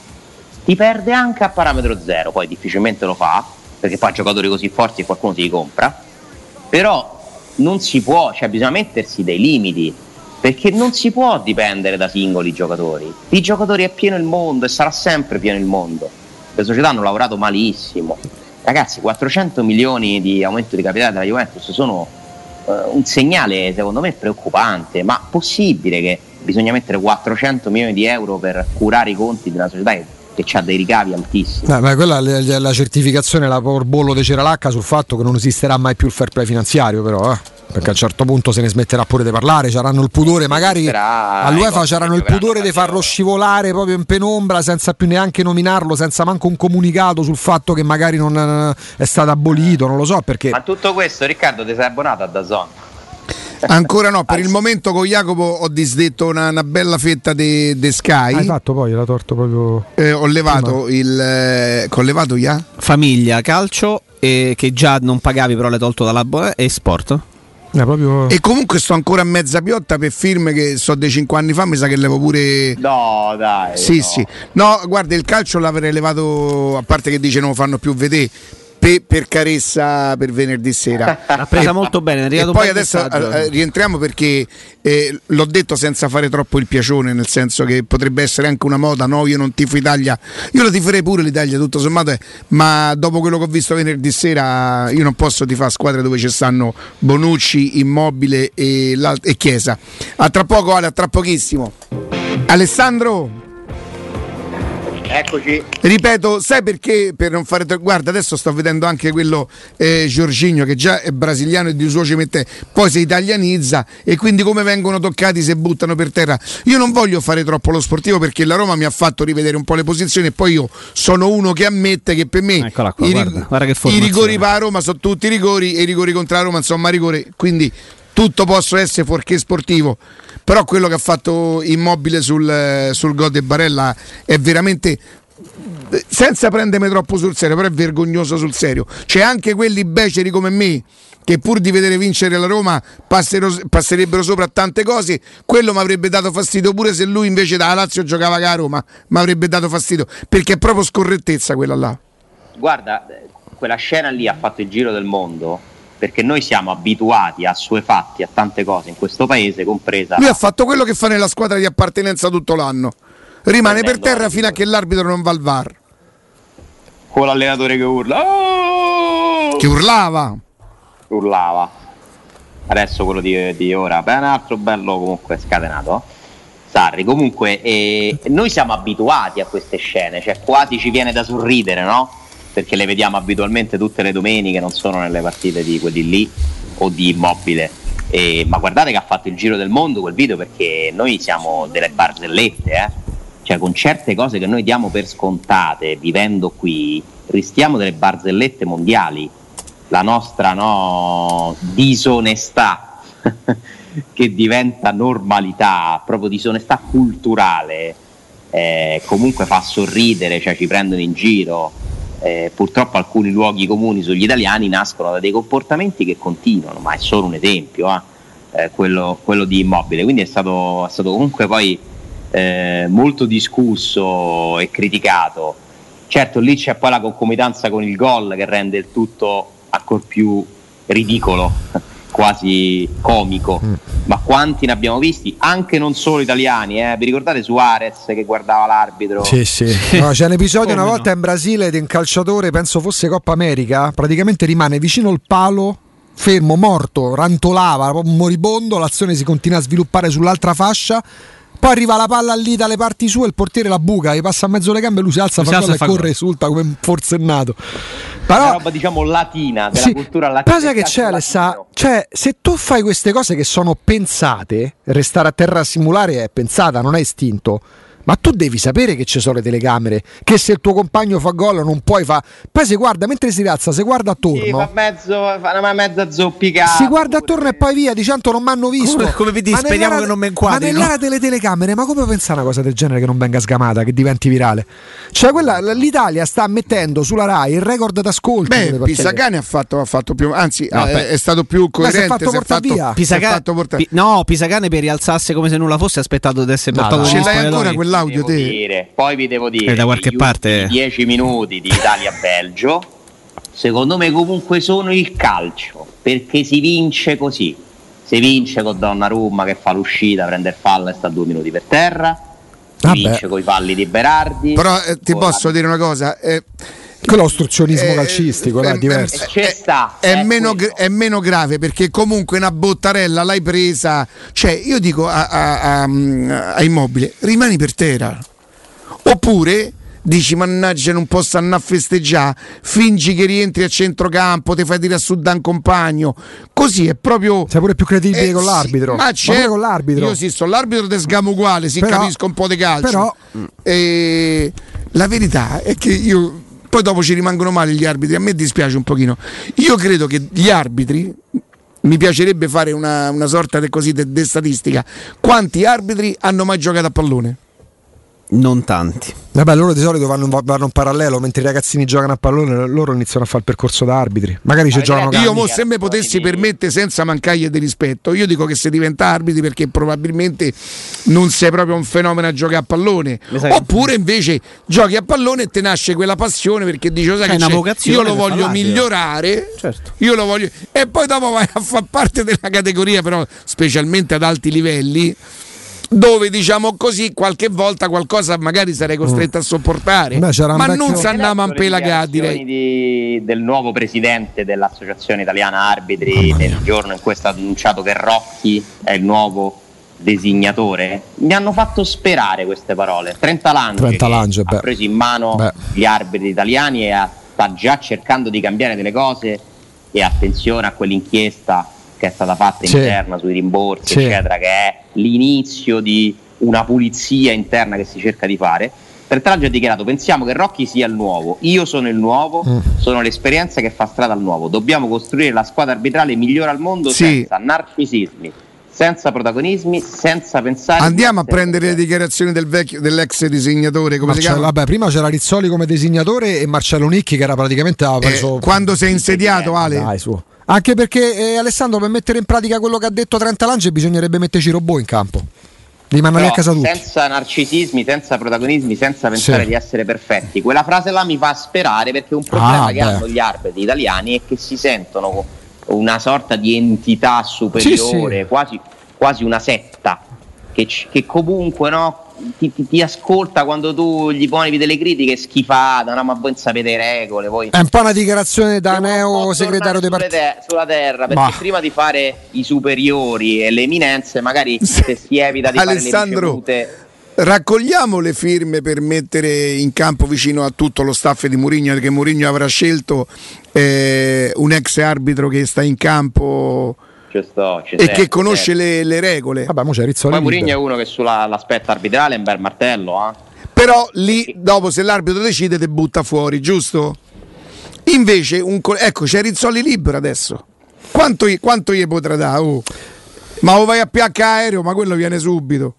[SPEAKER 2] Ti perde anche a parametro zero, poi difficilmente lo fa, perché poi giocatori così forti qualcuno si li compra, però non si può, cioè bisogna mettersi dei limiti, perché non si può dipendere da singoli giocatori. Di giocatori è pieno il mondo e sarà sempre pieno il mondo. Le società hanno lavorato malissimo. Ragazzi, 400 milioni di aumento di capitale della Juventus sono eh, un segnale secondo me preoccupante, ma possibile che bisogna mettere 400 milioni di euro per curare i conti di una società che che ha dei ricavi altissimi.
[SPEAKER 4] Eh, ma quella è la certificazione, la bollo di Ceralacca sul fatto che non esisterà mai più il fair play finanziario, però. Eh perché a un certo punto se ne smetterà pure di parlare, c'erano il pudore, magari all'UEFA c'erano il pudore di farlo scivolare proprio in penombra senza più neanche nominarlo, senza manco un comunicato sul fatto che magari non eh, è stato abolito, non lo so perché.
[SPEAKER 2] Ma tutto questo Riccardo ti sei abbonato a Dazon?
[SPEAKER 1] Ancora no, per il momento con Jacopo ho disdetto una, una bella fetta di Sky.
[SPEAKER 4] Hai fatto poi, l'ha torto proprio.
[SPEAKER 1] Eh, ho levato Prima. il. Eh, ho levato ya?
[SPEAKER 3] Famiglia, calcio, e che già non pagavi però l'hai tolto dalla e sport.
[SPEAKER 1] Proprio... E comunque sto ancora a mezza piotta per film che so dei 5 anni fa, mi sa che levo pure.
[SPEAKER 2] No, dai.
[SPEAKER 1] Sì,
[SPEAKER 2] no.
[SPEAKER 1] sì. No, guarda, il calcio l'avrei levato, a parte che dice non lo fanno più vedere pe- per Caressa per venerdì sera. (laughs)
[SPEAKER 3] L'ha presa molto bene.
[SPEAKER 1] E poi adesso messaggio. Eh, rientriamo perché eh, l'ho detto senza fare troppo il piacione, nel senso che potrebbe essere anche una moda. No, io non tifo Italia, io lo tiferei pure l'Italia, tutto sommato, eh, ma dopo quello che ho visto venerdì sera, io non posso tifare squadre dove ci stanno Bonucci, Immobile e, e Chiesa. A tra poco, Ale, a tra pochissimo. Alessandro.
[SPEAKER 2] Eccoci.
[SPEAKER 1] Ripeto, sai perché? Per non fare. Guarda, adesso sto vedendo anche quello eh, Giorginio che già è brasiliano e di suo ci mette, poi si italianizza e quindi come vengono toccati si buttano per terra. Io non voglio fare troppo lo sportivo perché la Roma mi ha fatto rivedere un po' le posizioni e poi io sono uno che ammette che per me
[SPEAKER 3] qua, i, guarda, guarda
[SPEAKER 1] i, rigori per la Roma sono tutti rigori e i rigori contro la Roma insomma rigori. Quindi tutto posso essere fuorché sportivo però quello che ha fatto Immobile sul, sul gol di Barella è veramente senza prendermi troppo sul serio, però è vergognoso sul serio. C'è anche quelli beceri come me che pur di vedere vincere la Roma passerebbero sopra tante cose, quello mi avrebbe dato fastidio pure se lui invece da Lazio giocava a Roma, mi avrebbe dato fastidio, perché è proprio scorrettezza quella là.
[SPEAKER 2] Guarda, quella scena lì ha fatto il giro del mondo perché noi siamo abituati a suoi fatti, a tante cose in questo paese, compresa.
[SPEAKER 1] Lui ha fatto quello che fa nella squadra di appartenenza tutto l'anno. Rimane per terra fino a che l'arbitro non va al VAR.
[SPEAKER 2] Con l'allenatore che urla. Oh!
[SPEAKER 1] Che urlava.
[SPEAKER 2] Urlava. Adesso quello di, di ora. Beh, un altro bello comunque scatenato. Sarri. Comunque, eh, noi siamo abituati a queste scene, cioè quasi ci viene da sorridere, no? Perché le vediamo abitualmente tutte le domeniche, non sono nelle partite di quelli lì o di immobile. E, ma guardate che ha fatto il giro del mondo quel video perché noi siamo delle barzellette, eh? cioè con certe cose che noi diamo per scontate vivendo qui, rischiamo delle barzellette mondiali, la nostra no, disonestà (laughs) che diventa normalità, proprio disonestà culturale, eh, comunque fa sorridere, cioè ci prendono in giro eh, purtroppo alcuni luoghi comuni sugli italiani nascono da dei comportamenti che continuano, ma è solo un esempio, eh, eh, quello, quello, di immobile. Quindi è stato, è stato comunque poi eh, molto discusso e criticato. Certo, lì c'è poi la concomitanza con il gol che rende il tutto ancora più ridicolo quasi comico. Mm. Ma quanti ne abbiamo visti? Anche non solo italiani, eh? vi ricordate Suarez che guardava l'arbitro?
[SPEAKER 4] Sì, sì. (laughs) No, c'è un episodio una volta no? in Brasile di un calciatore, penso fosse Coppa America, praticamente rimane vicino al palo fermo, morto, rantolava, moribondo, l'azione si continua a sviluppare sull'altra fascia poi arriva la palla lì dalle parti sue, il portiere la buca, gli passa a mezzo le gambe, lui si alza, fa gol e corre, esulta come un forsennato.
[SPEAKER 2] Però, una roba diciamo latina, della sì, cultura latina.
[SPEAKER 4] Cosa che c'è Alessa? Cioè, se tu fai queste cose che sono pensate, restare a terra a simulare è pensata, non è istinto ma tu devi sapere che ci sono le telecamere, che se il tuo compagno fa gol non puoi fare. Poi si guarda, mentre si rialza, si guarda attorno. Sì,
[SPEAKER 2] fa, mezzo, fa una mezza zoppicata.
[SPEAKER 4] Si guarda attorno e poi via, di certo non mi hanno visto.
[SPEAKER 3] Come, come vedi, speriamo che non mi inquadri.
[SPEAKER 4] Ma nell'area delle telecamere, ma come pensare una cosa del genere che non venga sgamata, che diventi virale? Cioè, quella, l'Italia sta mettendo sulla RAI il record d'ascolto.
[SPEAKER 1] Beh, Pisacane ha fatto, ha fatto più, anzi, no, è, è, stato più coerente.
[SPEAKER 4] Ma si è fatto portare via.
[SPEAKER 3] Pisacane, Pi- no, Pisacane per rialzarsi come se nulla fosse, ha aspettato di essere portato
[SPEAKER 1] no, Ce l'hai ancora quell'audio? L'audio
[SPEAKER 2] devo
[SPEAKER 1] te.
[SPEAKER 2] dire- poi vi devo dire
[SPEAKER 3] Eh, da qualche parte-
[SPEAKER 2] ultimi 10 minuti di Italia-Belgio secondo me comunque sono il calcio perché si vince così si vince con Donnarumma che fa l'uscita prende il fallo e sta due minuti per terra si vince con i falli di Berardi
[SPEAKER 1] Però eh, ti posso
[SPEAKER 2] la-
[SPEAKER 1] dire una cosa. eh,
[SPEAKER 4] Quello è ostruzionismo
[SPEAKER 1] Eh,
[SPEAKER 4] calcistico,
[SPEAKER 1] eh,
[SPEAKER 4] è
[SPEAKER 1] eh,
[SPEAKER 4] diverso.
[SPEAKER 2] E c'è sta
[SPEAKER 1] è,
[SPEAKER 2] è
[SPEAKER 1] meno,
[SPEAKER 2] quello.
[SPEAKER 1] gra- è meno grave perché comunque una bottarella l'hai presa. Cioè, io dico a, a, a- a Immobile, rimani per terra. Oppure dici, mannaggia, non posso andare a festeggiare, fingi che rientri a centrocampo, ti fai dire a sud da un compagno. Così è proprio.
[SPEAKER 4] Sei pure più credibile
[SPEAKER 1] Eh,
[SPEAKER 4] con l'arbitro.
[SPEAKER 1] Ma,
[SPEAKER 4] Ma
[SPEAKER 1] c'è,
[SPEAKER 4] pure con l'arbitro.
[SPEAKER 1] Io sì, sono l'arbitro te sgamo uguale, si
[SPEAKER 4] Però-
[SPEAKER 1] capisco un po' di calcio.
[SPEAKER 4] però-
[SPEAKER 1] E la verità è che io poi dopo ci rimangono male gli arbitri, a me dispiace un pochino. Io credo che gli arbitri mi piacerebbe fare una, una sorta di così di statistica. Quanti arbitri hanno mai giocato a pallone?
[SPEAKER 3] Non tanti.
[SPEAKER 4] Vabbè, loro di solito vanno, vanno in parallelo, mentre i ragazzini giocano a pallone, loro iniziano a fare il percorso da arbitri. Magari ci giocano
[SPEAKER 1] Io mo se me potessi permettere senza mancargli di rispetto, io dico che si diventa arbitri perché probabilmente non sei proprio un fenomeno a giocare a pallone. Oppure invece giochi a pallone e te nasce quella passione perché dici, "Lo sai
[SPEAKER 3] C'hai
[SPEAKER 1] che
[SPEAKER 3] una
[SPEAKER 1] c'è? io lo voglio
[SPEAKER 3] fall'arbitro."
[SPEAKER 1] migliorare.
[SPEAKER 3] Certo.
[SPEAKER 1] Io lo voglio e poi dopo vai a far parte della categoria però specialmente ad alti livelli dove diciamo così qualche volta qualcosa magari sarei costretto a sopportare.
[SPEAKER 4] Beh, c'era un
[SPEAKER 1] ma
[SPEAKER 4] vecchio-
[SPEAKER 1] non si andava a
[SPEAKER 2] Avete letto le
[SPEAKER 1] pelagare
[SPEAKER 2] dichiarazioni
[SPEAKER 1] direi.
[SPEAKER 2] di- del nuovo presidente dell'associazione italiana arbitri nel giorno in cui è stato annunciato che Rocchi è il nuovo designatore mi hanno fatto sperare queste parole. Trenta Lange, ha preso in mano
[SPEAKER 4] Beh.
[SPEAKER 2] gli arbitri italiani e sta già cercando di cambiare delle cose. E attenzione a quell'inchiesta che è stata fatta
[SPEAKER 4] Sì.
[SPEAKER 2] interna sui rimborsi
[SPEAKER 4] Sì.
[SPEAKER 2] eccetera che è l'inizio di una pulizia interna che si cerca di fare Bertraggio ha dichiarato pensiamo che Rocchi sia il nuovo io sono il nuovo
[SPEAKER 4] Mm.
[SPEAKER 2] sono l'esperienza che fa strada al nuovo dobbiamo costruire la squadra arbitrale migliore al mondo
[SPEAKER 1] Sì.
[SPEAKER 2] senza narcisismi senza protagonismi senza pensare
[SPEAKER 1] Andiamo a prendere le dichiarazioni del vecchio, dell'ex disegnatore, come si
[SPEAKER 4] Marcello- vabbè, prima c'era Rizzoli come disegnatore e Marcello Nicchi che era praticamente aveva
[SPEAKER 1] Eh,
[SPEAKER 4] preso
[SPEAKER 1] quando sei insediato, Ale?
[SPEAKER 4] Dai, su. Anche perché eh, Alessandro per mettere in pratica quello che ha detto Trenta Lange bisognerebbe metterci robot in campo. Li mandare a casa tutti.
[SPEAKER 2] senza narcisismi, senza protagonismi, senza pensare
[SPEAKER 4] Sì.
[SPEAKER 2] di essere perfetti. Quella frase là mi fa sperare perché un problema
[SPEAKER 4] Ah,
[SPEAKER 2] che
[SPEAKER 4] beh.
[SPEAKER 2] hanno gli arbitri italiani è che si sentono una sorta di entità superiore,
[SPEAKER 4] Sì, sì.
[SPEAKER 2] Quasi, quasi una setta, che, che comunque no, ti, ti- ti ascolta quando tu gli poni delle critiche schifate, no, ma voi non sapete le regole, voi...
[SPEAKER 4] È un po' una dichiarazione da neo segretario
[SPEAKER 2] sulle
[SPEAKER 4] partito.
[SPEAKER 2] te- sulla terra perché
[SPEAKER 4] Bah.
[SPEAKER 2] prima di fare i superiori e le eminenze magari (laughs) se si evita di fare le ricevute
[SPEAKER 1] Raccogliamo le firme per mettere in campo vicino a tutto lo staff di Mourinho, perché Mourinho avrà scelto eh, un ex arbitro che sta in campo
[SPEAKER 2] ci sto, ci
[SPEAKER 1] e
[SPEAKER 2] sei,
[SPEAKER 1] che conosce
[SPEAKER 2] certo.
[SPEAKER 1] le, le regole.
[SPEAKER 4] Vabbè, mo c'è Rizzoli.
[SPEAKER 2] poi Mourinho è uno che sull'aspetto arbitrale è un bel martello eh?
[SPEAKER 1] Però lì, dopo, se l'arbitro decide, te butta fuori, giusto? Invece, un co- ecco, c'è Rizzoli libero adesso. Quanto, gli- quanto gli potrà dare? oh? Ma o vai a PH aereo, ma quello viene subito.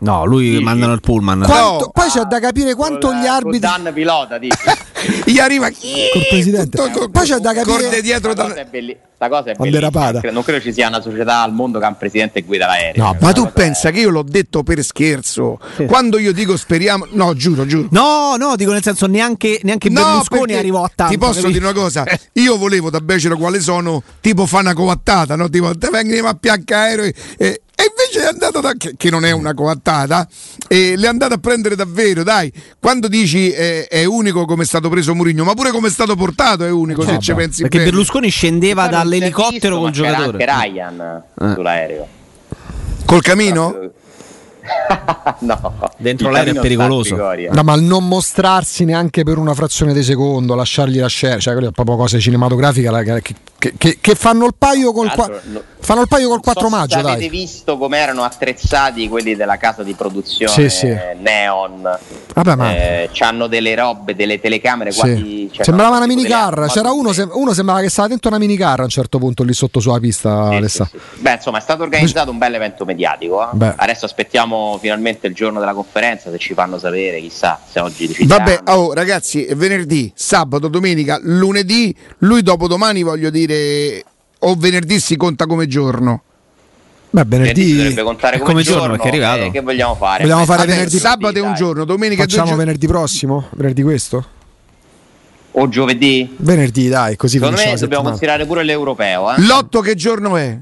[SPEAKER 3] No, lui mandano il pullman.
[SPEAKER 4] Quanto-
[SPEAKER 1] No.
[SPEAKER 4] Poi c'è da capire quanto
[SPEAKER 2] Col-
[SPEAKER 4] gli
[SPEAKER 2] col
[SPEAKER 4] arbitri.
[SPEAKER 2] Dan pilota dici. (laughs)
[SPEAKER 1] Gli arriva
[SPEAKER 4] Col presidente. Poi c'è da capire-
[SPEAKER 1] Corde dietro
[SPEAKER 2] Sta
[SPEAKER 1] da-
[SPEAKER 2] cosa è, belli- sta cosa è bellissima. Non credo ci sia una società al mondo che ha un presidente che guida l'aereo
[SPEAKER 4] No,
[SPEAKER 1] Ma tu
[SPEAKER 2] cosa-
[SPEAKER 1] pensa che io l'ho detto per scherzo? Quando io dico speriamo, no, giuro, giuro.
[SPEAKER 3] No, no, dico nel senso neanche, neanche Berlusconi
[SPEAKER 1] perché
[SPEAKER 3] arrivò a tanto.
[SPEAKER 1] Ti posso
[SPEAKER 3] capito?
[SPEAKER 1] dire una cosa? Io volevo da becero quale sono, tipo fa una coattata, no? Tipo, te veniamo a PH aereo e, e- invece è andato da, che, che non è una coattata, e le è andato a prendere davvero, dai. Quando dici eh, è unico come è stato preso Murigno, ma pure come è stato portato è unico, se
[SPEAKER 4] vabbè.
[SPEAKER 1] ci pensi
[SPEAKER 3] Perché
[SPEAKER 1] bene.
[SPEAKER 3] Berlusconi scendeva dall'elicottero
[SPEAKER 2] visto,
[SPEAKER 3] col
[SPEAKER 2] c'era
[SPEAKER 3] giocatore.
[SPEAKER 2] anche Ryan
[SPEAKER 3] Eh.
[SPEAKER 2] sull'aereo
[SPEAKER 1] Col camino? (laughs)
[SPEAKER 2] no
[SPEAKER 3] Dentro l'aereo è pericoloso.
[SPEAKER 4] No, ma il non mostrarsi neanche per una frazione di secondo, lasciargli la scena, cioè quelle sono proprio cose cinematografiche che, che- che- fanno il paio col,
[SPEAKER 2] Tra
[SPEAKER 4] qua-
[SPEAKER 2] l'altro, no-
[SPEAKER 4] fanno il paio col
[SPEAKER 2] Non so
[SPEAKER 4] 4
[SPEAKER 2] se
[SPEAKER 4] maggio,
[SPEAKER 2] avete
[SPEAKER 4] dai.
[SPEAKER 2] visto come erano attrezzati quelli della casa di produzione
[SPEAKER 4] Sì, sì.
[SPEAKER 2] Neon.
[SPEAKER 4] Vabbè, ma-
[SPEAKER 2] Eh, c'hanno delle robe, delle telecamere
[SPEAKER 4] Sì.
[SPEAKER 2] quasi. cioè,
[SPEAKER 4] sembrava una minicar, c'era uno, sem- uno sembrava che stava dentro una minicar a un certo punto lì sotto sulla pista.
[SPEAKER 2] Beh, insomma, è stato organizzato un bel evento mediatico. eh. Adesso aspettiamo finalmente il giorno della conferenza. Se ci fanno sapere, chissà se oggi decidiamo.
[SPEAKER 1] Vabbè, oh, ragazzi, è venerdì, sabato, domenica, lunedì, lui dopodomani voglio dire, o venerdì si conta come giorno.
[SPEAKER 4] Beh,
[SPEAKER 2] Venerdì dovrebbe contare
[SPEAKER 3] è
[SPEAKER 2] come,
[SPEAKER 3] come giorno, perché è arrivato.
[SPEAKER 2] eh, che vogliamo fare?
[SPEAKER 4] Vogliamo fare
[SPEAKER 1] Vabbè,
[SPEAKER 4] venerdì-
[SPEAKER 1] sabato è un giorno, domenica
[SPEAKER 4] facciamo
[SPEAKER 1] giorni.
[SPEAKER 4] venerdì prossimo? Venerdì questo?
[SPEAKER 2] O giovedì?
[SPEAKER 4] Venerdì, dai, così
[SPEAKER 2] Secondo me dobbiamo
[SPEAKER 4] settimana.
[SPEAKER 2] considerare pure l'europeo, eh?
[SPEAKER 1] L'otto che giorno è?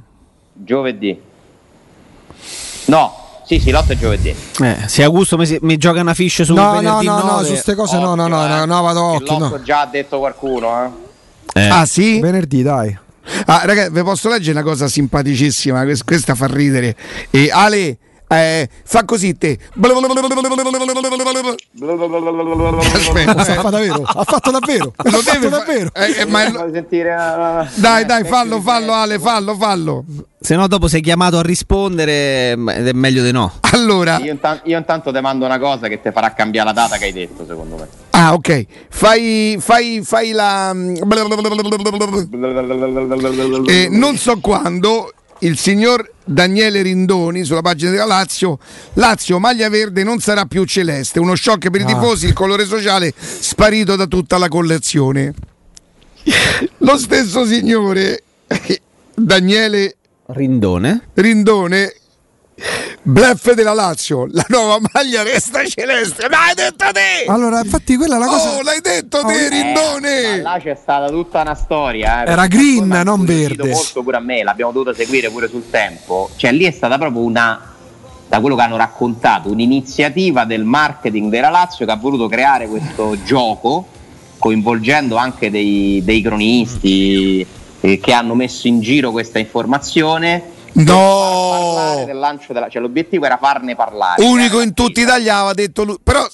[SPEAKER 2] Giovedì. No, sì, sì, l'otto è giovedì.
[SPEAKER 3] Eh, se Augusto mi, mi gioca una fish su
[SPEAKER 4] No, no,
[SPEAKER 3] venerdì
[SPEAKER 4] no, no,
[SPEAKER 3] 9,
[SPEAKER 4] su queste cose no, no, no,
[SPEAKER 2] Occhio,
[SPEAKER 4] no,
[SPEAKER 2] eh,
[SPEAKER 4] no, vado
[SPEAKER 2] che
[SPEAKER 4] occhio,
[SPEAKER 2] l'otto
[SPEAKER 4] no.
[SPEAKER 2] già ha detto qualcuno, eh?
[SPEAKER 3] eh.
[SPEAKER 1] Ah sì?
[SPEAKER 4] Venerdì, dai.
[SPEAKER 1] Ah, ragazzi, vi posso leggere una cosa simpaticissima, quest- questa fa ridere. E Ale, eh, fa così te. Aspetta,
[SPEAKER 4] Ha
[SPEAKER 1] eh.
[SPEAKER 4] fatto davvero, ha fatto davvero, ha
[SPEAKER 1] Lo deve fa-
[SPEAKER 4] davvero.
[SPEAKER 1] eh, eh, ma è-
[SPEAKER 2] eh,
[SPEAKER 1] Dai,
[SPEAKER 2] eh,
[SPEAKER 1] dai,
[SPEAKER 2] eh,
[SPEAKER 1] fallo, fallo Ale, fallo, fallo.
[SPEAKER 3] Se no dopo sei chiamato a rispondere mm, ed è meglio di no.
[SPEAKER 1] Allora,
[SPEAKER 2] Io, intan- io intanto ti mando una cosa che ti farà cambiare la data che hai detto, secondo me.
[SPEAKER 1] ah, ok. Fai, fai, fai la. (laughs) Eh, non so quando il signor Daniele Rindoni sulla pagina della Lazio Lazio maglia verde non sarà più celeste uno shock per i
[SPEAKER 4] Ah.
[SPEAKER 1] tifosi il colore sociale sparito da tutta la collezione (laughs) lo stesso signore (laughs) Daniele
[SPEAKER 3] Rindone.
[SPEAKER 1] Rindone Bluff della Lazio, la nuova maglia resta celeste. L'hai detto te!
[SPEAKER 4] Allora, infatti quella è la cosa
[SPEAKER 1] Oh, l'hai detto te,
[SPEAKER 2] Eh, ma
[SPEAKER 1] Rindone!
[SPEAKER 2] là c'è stata tutta una storia. eh,
[SPEAKER 4] Era green, non verde.
[SPEAKER 2] molto pure a me, l'abbiamo dovuta seguire pure sul tempo. Cioè, lì è stata proprio una. Da quello che hanno raccontato, un'iniziativa del marketing della Lazio che ha voluto creare questo (laughs) gioco, coinvolgendo anche dei, dei cronisti eh, che hanno messo in giro questa informazione.
[SPEAKER 1] No!
[SPEAKER 2] del lancio della- cioè, l'obiettivo era farne parlare.
[SPEAKER 1] Unico in tutta Italia aveva detto lui. Però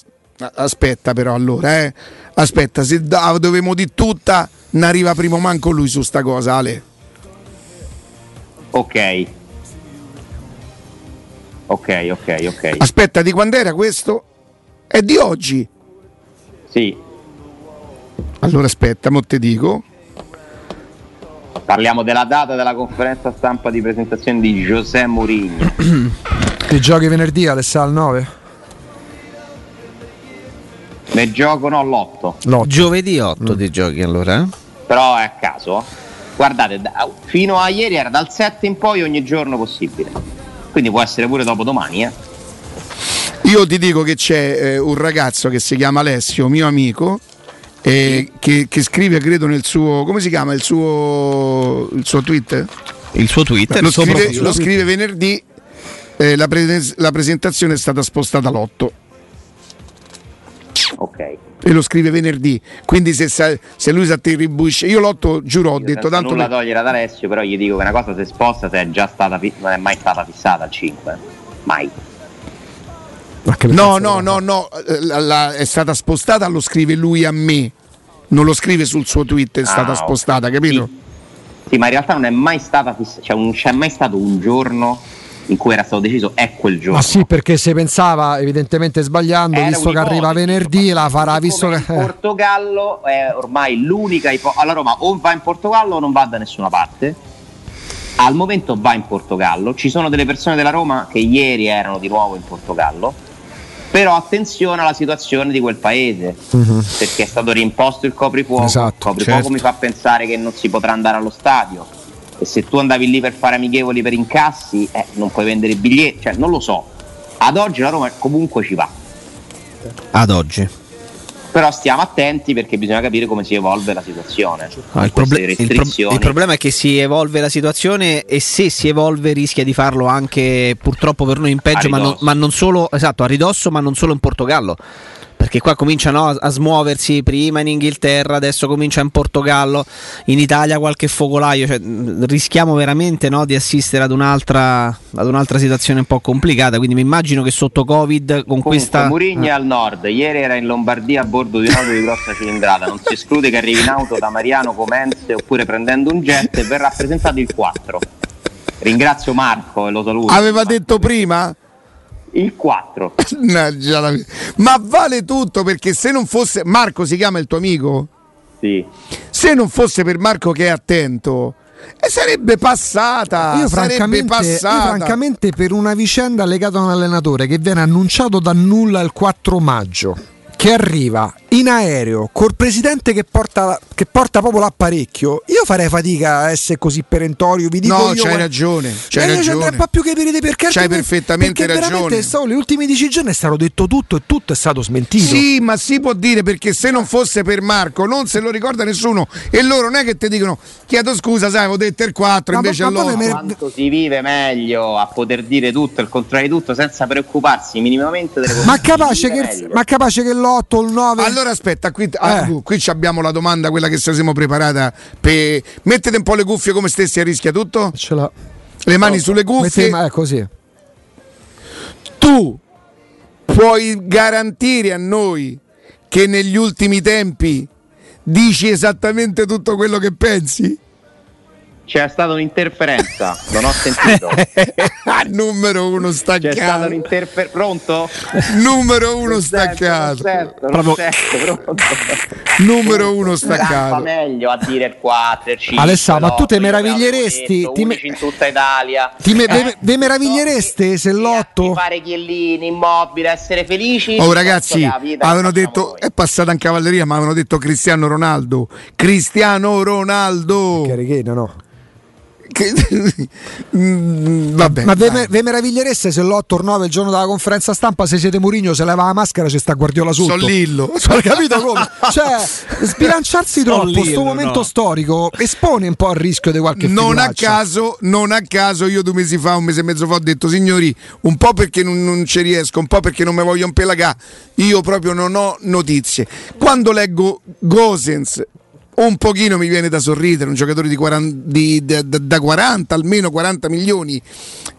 [SPEAKER 1] aspetta però allora, eh. Aspetta, se dovevamo di tutta, non arriva primo manco lui su sta cosa, Ale.
[SPEAKER 2] Ok. Ok, ok, ok.
[SPEAKER 1] Aspetta, di quando era questo? È di oggi.
[SPEAKER 2] Sì,
[SPEAKER 1] Allora aspetta, mo te dico.
[SPEAKER 2] Parliamo della data della conferenza stampa di presentazione di José Mourinho. (clears throat)
[SPEAKER 4] Ti giochi venerdì Alessà al 9?
[SPEAKER 2] Ne gioco no l'8,
[SPEAKER 4] L'otto.
[SPEAKER 3] Giovedì 8 di giochi allora. eh?
[SPEAKER 2] però è a caso. Guardate, da- fino a ieri era dal 7 in poi ogni giorno possibile. Quindi può essere pure dopo domani, eh.
[SPEAKER 1] Io ti dico che c'è eh, un ragazzo che si chiama Alessio, mio amico, eh, che, che scrive, credo, nel suo. come si chiama? Il suo, il suo tweet?
[SPEAKER 3] Il suo Twitter.
[SPEAKER 1] Lo scrive, lo scrive venerdì. eh, la, pre- la presentazione è stata spostata all'8
[SPEAKER 2] Ok.
[SPEAKER 1] e lo scrive venerdì. Quindi se, sa- se lui si attribuisce, io l'8 giuro, ho
[SPEAKER 2] Io
[SPEAKER 1] detto tanto.
[SPEAKER 2] nulla
[SPEAKER 1] per-
[SPEAKER 2] togliere ad Alessio, però gli dico che una cosa si sposta se è già stata fi- non è mai stata fissata al 5. Mai.
[SPEAKER 1] No, no, no, no, la- la- è stata spostata, lo scrive lui a me. Non lo scrive sul suo tweet, è
[SPEAKER 2] Ah,
[SPEAKER 1] stata
[SPEAKER 2] ok.
[SPEAKER 1] spostata, capito?
[SPEAKER 2] Sì. Sì, ma in realtà non è mai stata fissata, cioè non c'è mai stato un giorno in cui era stato deciso è quel giorno.
[SPEAKER 4] Ma sì, perché se pensava, evidentemente sbagliando,
[SPEAKER 2] Era
[SPEAKER 4] visto che arriva venerdì, la farà, visto che...
[SPEAKER 2] il
[SPEAKER 4] eh.
[SPEAKER 2] Portogallo è ormai l'unica ipotesi. Alla Roma o va in Portogallo o non va da nessuna parte. Al momento va in Portogallo. Ci sono delle persone della Roma che ieri erano di nuovo in Portogallo. Però attenzione alla situazione di quel paese. Perché è stato rimposto il coprifuoco.
[SPEAKER 4] Esatto,
[SPEAKER 2] il coprifuoco
[SPEAKER 3] certo.
[SPEAKER 2] mi fa pensare che non si potrà andare allo stadio. E se tu andavi lì per fare amichevoli per incassi, eh, non puoi vendere i biglietti. Cioè, non lo so. Ad oggi la Roma comunque ci va.
[SPEAKER 3] Ad oggi.
[SPEAKER 2] Però stiamo attenti perché bisogna capire come si evolve la situazione.
[SPEAKER 3] Ah, il, proble- il pro- il problema è che si evolve la situazione e se si evolve rischia di farlo anche purtroppo per noi in peggio, ma non, ma non solo esatto, a ridosso, ma non solo in Portogallo. Perché qua cominciano a, smuoversi prima in Inghilterra, adesso comincia in Portogallo, in Italia qualche focolaio. Cioè, rischiamo veramente no, di assistere ad un'altra, ad un'altra situazione un po' complicata. Quindi mi immagino che sotto Covid con
[SPEAKER 2] Comunque,
[SPEAKER 3] questa.
[SPEAKER 2] Murigno è
[SPEAKER 3] Ah.
[SPEAKER 2] al nord, ieri era in Lombardia a bordo di un'auto di grossa cilindrata. Non si esclude che arrivi in auto da Mariano Comenze oppure prendendo un jet e verrà presentato il 4. Ringrazio Marco e lo saluto.
[SPEAKER 1] Aveva detto prima?
[SPEAKER 2] Il 4.
[SPEAKER 1] Mannaggia la- Ma vale tutto perché se non fosse. Marco si chiama il tuo amico?
[SPEAKER 2] Sì.
[SPEAKER 1] Se non fosse per Marco che è attento, eh, sarebbe passata.
[SPEAKER 4] Io
[SPEAKER 1] sarebbe
[SPEAKER 4] francamente, io
[SPEAKER 1] passata.
[SPEAKER 4] francamente per una vicenda legata a un allenatore che viene annunciato da nulla il 4 maggio che arriva in aereo col presidente che porta, che porta proprio l'apparecchio, io farei fatica a essere così perentorio. Vi dico
[SPEAKER 1] No,
[SPEAKER 4] io,
[SPEAKER 1] c'hai
[SPEAKER 4] ma-
[SPEAKER 1] ragione, c'hai
[SPEAKER 4] Eh, io ci
[SPEAKER 1] ragione.
[SPEAKER 4] andrei un po' più capire perché
[SPEAKER 1] C'hai perfettamente
[SPEAKER 4] perché veramente
[SPEAKER 1] ragione.
[SPEAKER 4] stavo- gli ultimi dieci giorni è stato detto tutto e tutto è stato smentito.
[SPEAKER 1] Sì, ma si può dire perché se non fosse per Marco non se lo ricorda nessuno e loro non è che ti dicono chiedo scusa, sai, avevo detto il 4
[SPEAKER 4] Ma-
[SPEAKER 1] invece
[SPEAKER 4] ma- ma
[SPEAKER 1] allora
[SPEAKER 4] poi me-
[SPEAKER 2] Quanto si vive meglio a poter dire tutto, il contrario di tutto, senza preoccuparsi minimamente delle cose.
[SPEAKER 4] Ma capace, che, ma capace che l'8 o il 9
[SPEAKER 1] Allora aspetta, qui, ah,
[SPEAKER 4] Eh.
[SPEAKER 1] qui- qui ci abbiamo la domanda, quella che ci siamo preparata. Per... Mettete un po' le cuffie come stessi a rischia tutto?
[SPEAKER 4] ce l'ha.
[SPEAKER 1] Le mani sulle
[SPEAKER 4] Metti-
[SPEAKER 1] cuffie.
[SPEAKER 4] ma è così.
[SPEAKER 1] Tu puoi garantire a noi che negli ultimi tempi dici esattamente tutto quello che pensi?
[SPEAKER 2] C'è stata un'interferenza, non ho sentito. (laughs)
[SPEAKER 1] Numero uno
[SPEAKER 2] C'è stata
[SPEAKER 1] staccato.
[SPEAKER 2] un'interferenza. Pronto?
[SPEAKER 1] Numero uno staccato.
[SPEAKER 3] Proprio-.
[SPEAKER 1] Numero uno staccato.
[SPEAKER 2] meglio a dire il 4, il 5.
[SPEAKER 4] Alessà, ma tu te meraviglieresti-
[SPEAKER 2] detto,
[SPEAKER 4] ti me-
[SPEAKER 2] in tutta Italia.
[SPEAKER 4] Ti me-
[SPEAKER 2] Eh,
[SPEAKER 4] ve- ve meravigliereste se l'otto-
[SPEAKER 2] fare chiellini, immobile, essere felici.
[SPEAKER 1] Oh ragazzi,
[SPEAKER 2] che
[SPEAKER 1] avevano detto,
[SPEAKER 2] noi.
[SPEAKER 1] è passata in cavalleria, ma avevano detto Cristiano Ronaldo. Cristiano Ronaldo.
[SPEAKER 4] Carichina, no.
[SPEAKER 1] Che- (laughs) Mm, Vabbè.
[SPEAKER 4] Ma ve, ve meravigliereste se l'8 o il 9 il giorno della conferenza stampa se siete Murigno se leva la maschera ci sta Guardiola sotto.
[SPEAKER 1] Son Lillo. (laughs)
[SPEAKER 4] Cioè, capito come? (laughs) Cioè, sbilanciarsi troppo questo momento
[SPEAKER 3] no.
[SPEAKER 4] storico espone un po' al rischio di qualche
[SPEAKER 1] non a, caso, non a caso io due mesi fa, un mese e mezzo fa ho detto signori, un po' perché non, non ci riesco, un po' perché non mi voglio impelagare, io proprio non ho notizie. Quando leggo Gosens un pochino mi viene da sorridere, un giocatore di 40, di- da, da- da 40, almeno 40 milioni,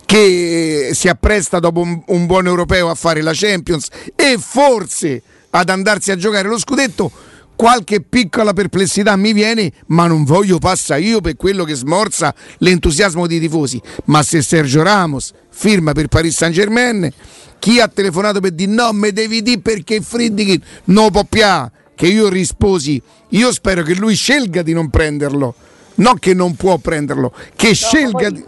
[SPEAKER 1] che si appresta dopo un, un buon europeo a fare la Champions e forse ad andarsi a giocare lo scudetto. Qualche piccola perplessità mi viene, ma non voglio passa io per quello che smorza l'entusiasmo dei tifosi. Ma se Sergio Ramos firma per Paris Saint Germain, chi ha telefonato per dire no, me devi dire perché Friedkin non può più, che io risposi, io spero che lui scelga di non prenderlo, non che non può prenderlo, che scelga
[SPEAKER 2] poi-
[SPEAKER 1] di...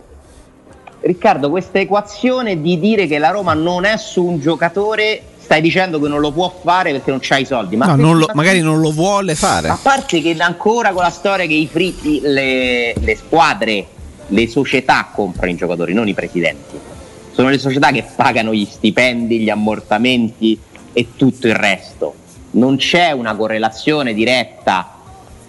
[SPEAKER 2] Riccardo, questa equazione di dire che la Roma non è su un giocatore, stai dicendo che non lo può fare perché non c'ha i soldi. Ma
[SPEAKER 3] No, non lo-
[SPEAKER 2] ma-
[SPEAKER 3] magari non lo vuole fare.
[SPEAKER 2] A parte che ancora con la storia che i fritti, le, le squadre, le società comprano i giocatori, non i presidenti. Sono le società che pagano gli stipendi, gli ammortamenti e tutto il resto. Non c'è una correlazione diretta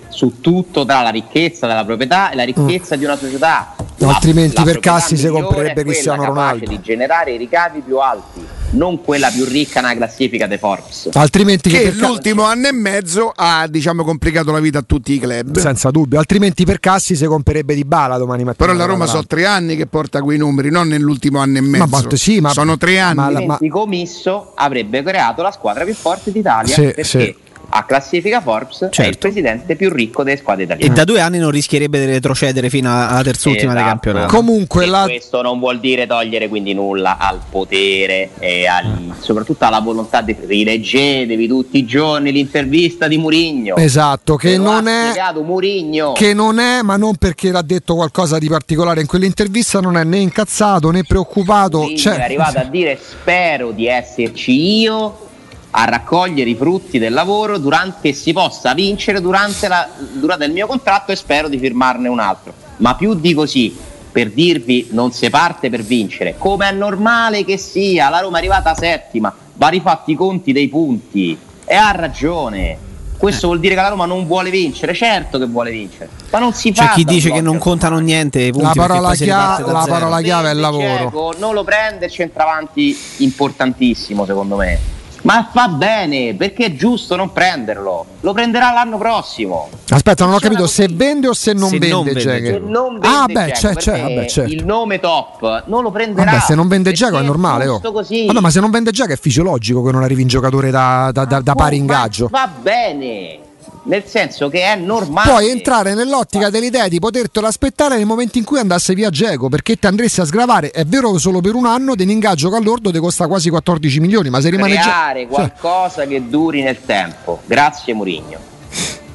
[SPEAKER 2] su tutto tra la ricchezza della proprietà e la ricchezza di una società.
[SPEAKER 4] No, altrimenti per
[SPEAKER 2] proprietà
[SPEAKER 4] Cassi si comprerebbe Cristiano
[SPEAKER 2] capace
[SPEAKER 4] Ronaldo.
[SPEAKER 2] di generare i ricavi più alti, non quella più ricca nella classifica dei Forbes.
[SPEAKER 4] Altrimenti che
[SPEAKER 1] che l'ultimo anno e mezzo ha diciamo complicato la vita a tutti i club.
[SPEAKER 4] senza dubbio, altrimenti per Cassi si comprerebbe di bala domani mattina.
[SPEAKER 1] Però la Roma sono tre anni che porta quei numeri, non nell'ultimo anno e mezzo.
[SPEAKER 4] botte, sì, ma-
[SPEAKER 1] sono tre anni.
[SPEAKER 4] ma la-
[SPEAKER 2] altrimenti Comisso avrebbe creato la squadra più forte d'Italia
[SPEAKER 4] Sì,
[SPEAKER 2] perché
[SPEAKER 4] sì.
[SPEAKER 2] A classifica Forbes è il
[SPEAKER 3] Certo.
[SPEAKER 2] presidente più ricco delle squadre
[SPEAKER 3] E
[SPEAKER 2] italiane.
[SPEAKER 3] da due anni non rischierebbe di retrocedere fino alla terzultima del
[SPEAKER 2] Esatto.
[SPEAKER 3] campionato.
[SPEAKER 4] Comunque
[SPEAKER 2] E
[SPEAKER 4] la-
[SPEAKER 2] questo non vuol dire togliere quindi nulla al potere e al- soprattutto alla volontà di rileggetevi tutti i giorni l'intervista di Murigno.
[SPEAKER 4] Esatto, che
[SPEAKER 2] lo
[SPEAKER 4] non è
[SPEAKER 2] Murigno.
[SPEAKER 4] che non è, ma non perché l'ha detto qualcosa di particolare in quell'intervista, non è né incazzato né preoccupato.
[SPEAKER 2] Mourinho
[SPEAKER 4] Cioè,
[SPEAKER 2] è arrivato a dire spero di esserci io a raccogliere i frutti del lavoro durante si possa vincere durante la durata del mio contratto e spero di firmarne un altro. Ma più di così, per dirvi non si parte per vincere, come è normale che sia, la Roma è arrivata settima, va rifatti i conti dei punti e ha ragione. Questo vuol dire che la Roma non vuole vincere, certo che vuole vincere, ma non si fa.
[SPEAKER 3] C'è chi dice che non contano niente i punti
[SPEAKER 4] La parola chia- la parola chiave è il lavoro.
[SPEAKER 2] Dzeko, non lo prende il centravanti importantissimo secondo me. Ma fa bene perché è giusto non prenderlo. Lo prenderà l'anno prossimo.
[SPEAKER 4] aspetta, non ho capito se vende o se non
[SPEAKER 3] Se
[SPEAKER 4] vende
[SPEAKER 3] non vende.
[SPEAKER 2] Se non vende
[SPEAKER 4] Ah, beh, c'è, c'è, vabbè, certo.
[SPEAKER 2] il nome top non lo prenderà.
[SPEAKER 4] Vabbè, se non vende Giacomo è normale. Oh.
[SPEAKER 2] giusto così.
[SPEAKER 4] Vabbè, ma se non vende Giacomo è fisiologico che non arrivi in giocatore da, da- da- da pari ingaggio.
[SPEAKER 2] Va bene. Nel senso che è normale.
[SPEAKER 4] Puoi entrare nell'ottica dell'idea di potertelo aspettare nel momento in cui andasse via Geco perché ti andresti a sgravare. È vero che solo per un anno di un ingaggio che all'ordo ti costa quasi 14 milioni, ma se rimane già.
[SPEAKER 2] creare
[SPEAKER 4] cioè,
[SPEAKER 2] qualcosa che duri nel tempo. Grazie Murigno.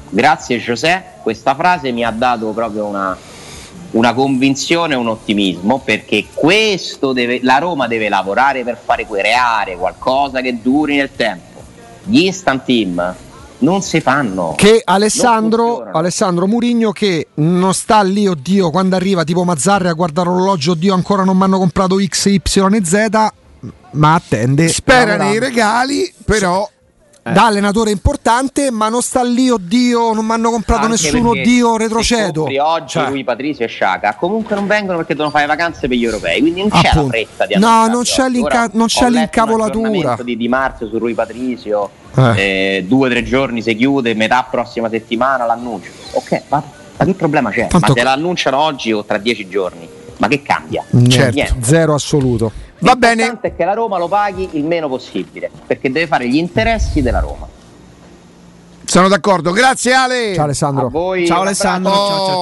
[SPEAKER 2] Grazie José, questa frase mi ha dato proprio una, una convinzione un ottimismo perché questo deve, la Roma deve lavorare per fare creare qualcosa che duri nel tempo. gli instant team non si fanno.
[SPEAKER 4] Che Alessandro. Alessandro Murigno che non sta lì, oddio, quando arriva tipo Mazzarri a guardare l'orologio, oddio, ancora non mi hanno comprato X, Y e Z, ma attende.
[SPEAKER 1] Spera nei regali, però
[SPEAKER 4] Da allenatore importante, ma non sta lì, oddio, non mi hanno comprato
[SPEAKER 2] Anche
[SPEAKER 4] nessuno, oddio, retrocedo.
[SPEAKER 2] oggi
[SPEAKER 4] Cioè,
[SPEAKER 2] Rui Patrizio e Sciaca comunque non vengono perché devono fare vacanze per gli europei quindi non c'è la
[SPEAKER 4] Appunto.
[SPEAKER 2] fretta di
[SPEAKER 4] No, non c'è l'inca- non c'è l'incavolatura.
[SPEAKER 2] di Di Marzio su Rui Patrizio
[SPEAKER 4] Eh.
[SPEAKER 2] eh, due o tre giorni si chiude metà prossima settimana l'annuncio ok ma, ma che problema c'è?
[SPEAKER 4] Tanto-
[SPEAKER 2] ma se l'annunciano oggi o tra dieci giorni ma che cambia?
[SPEAKER 4] niente,
[SPEAKER 2] Niente.
[SPEAKER 4] zero assoluto.
[SPEAKER 1] va bene.
[SPEAKER 2] L'importante è che la Roma lo paghi il meno possibile perché deve fare gli interessi della Roma
[SPEAKER 1] Sono d'accordo. Grazie Ale.
[SPEAKER 4] Ciao Alessandro.
[SPEAKER 2] a voi
[SPEAKER 3] Ciao. Alessandro, ciao ciao ciao.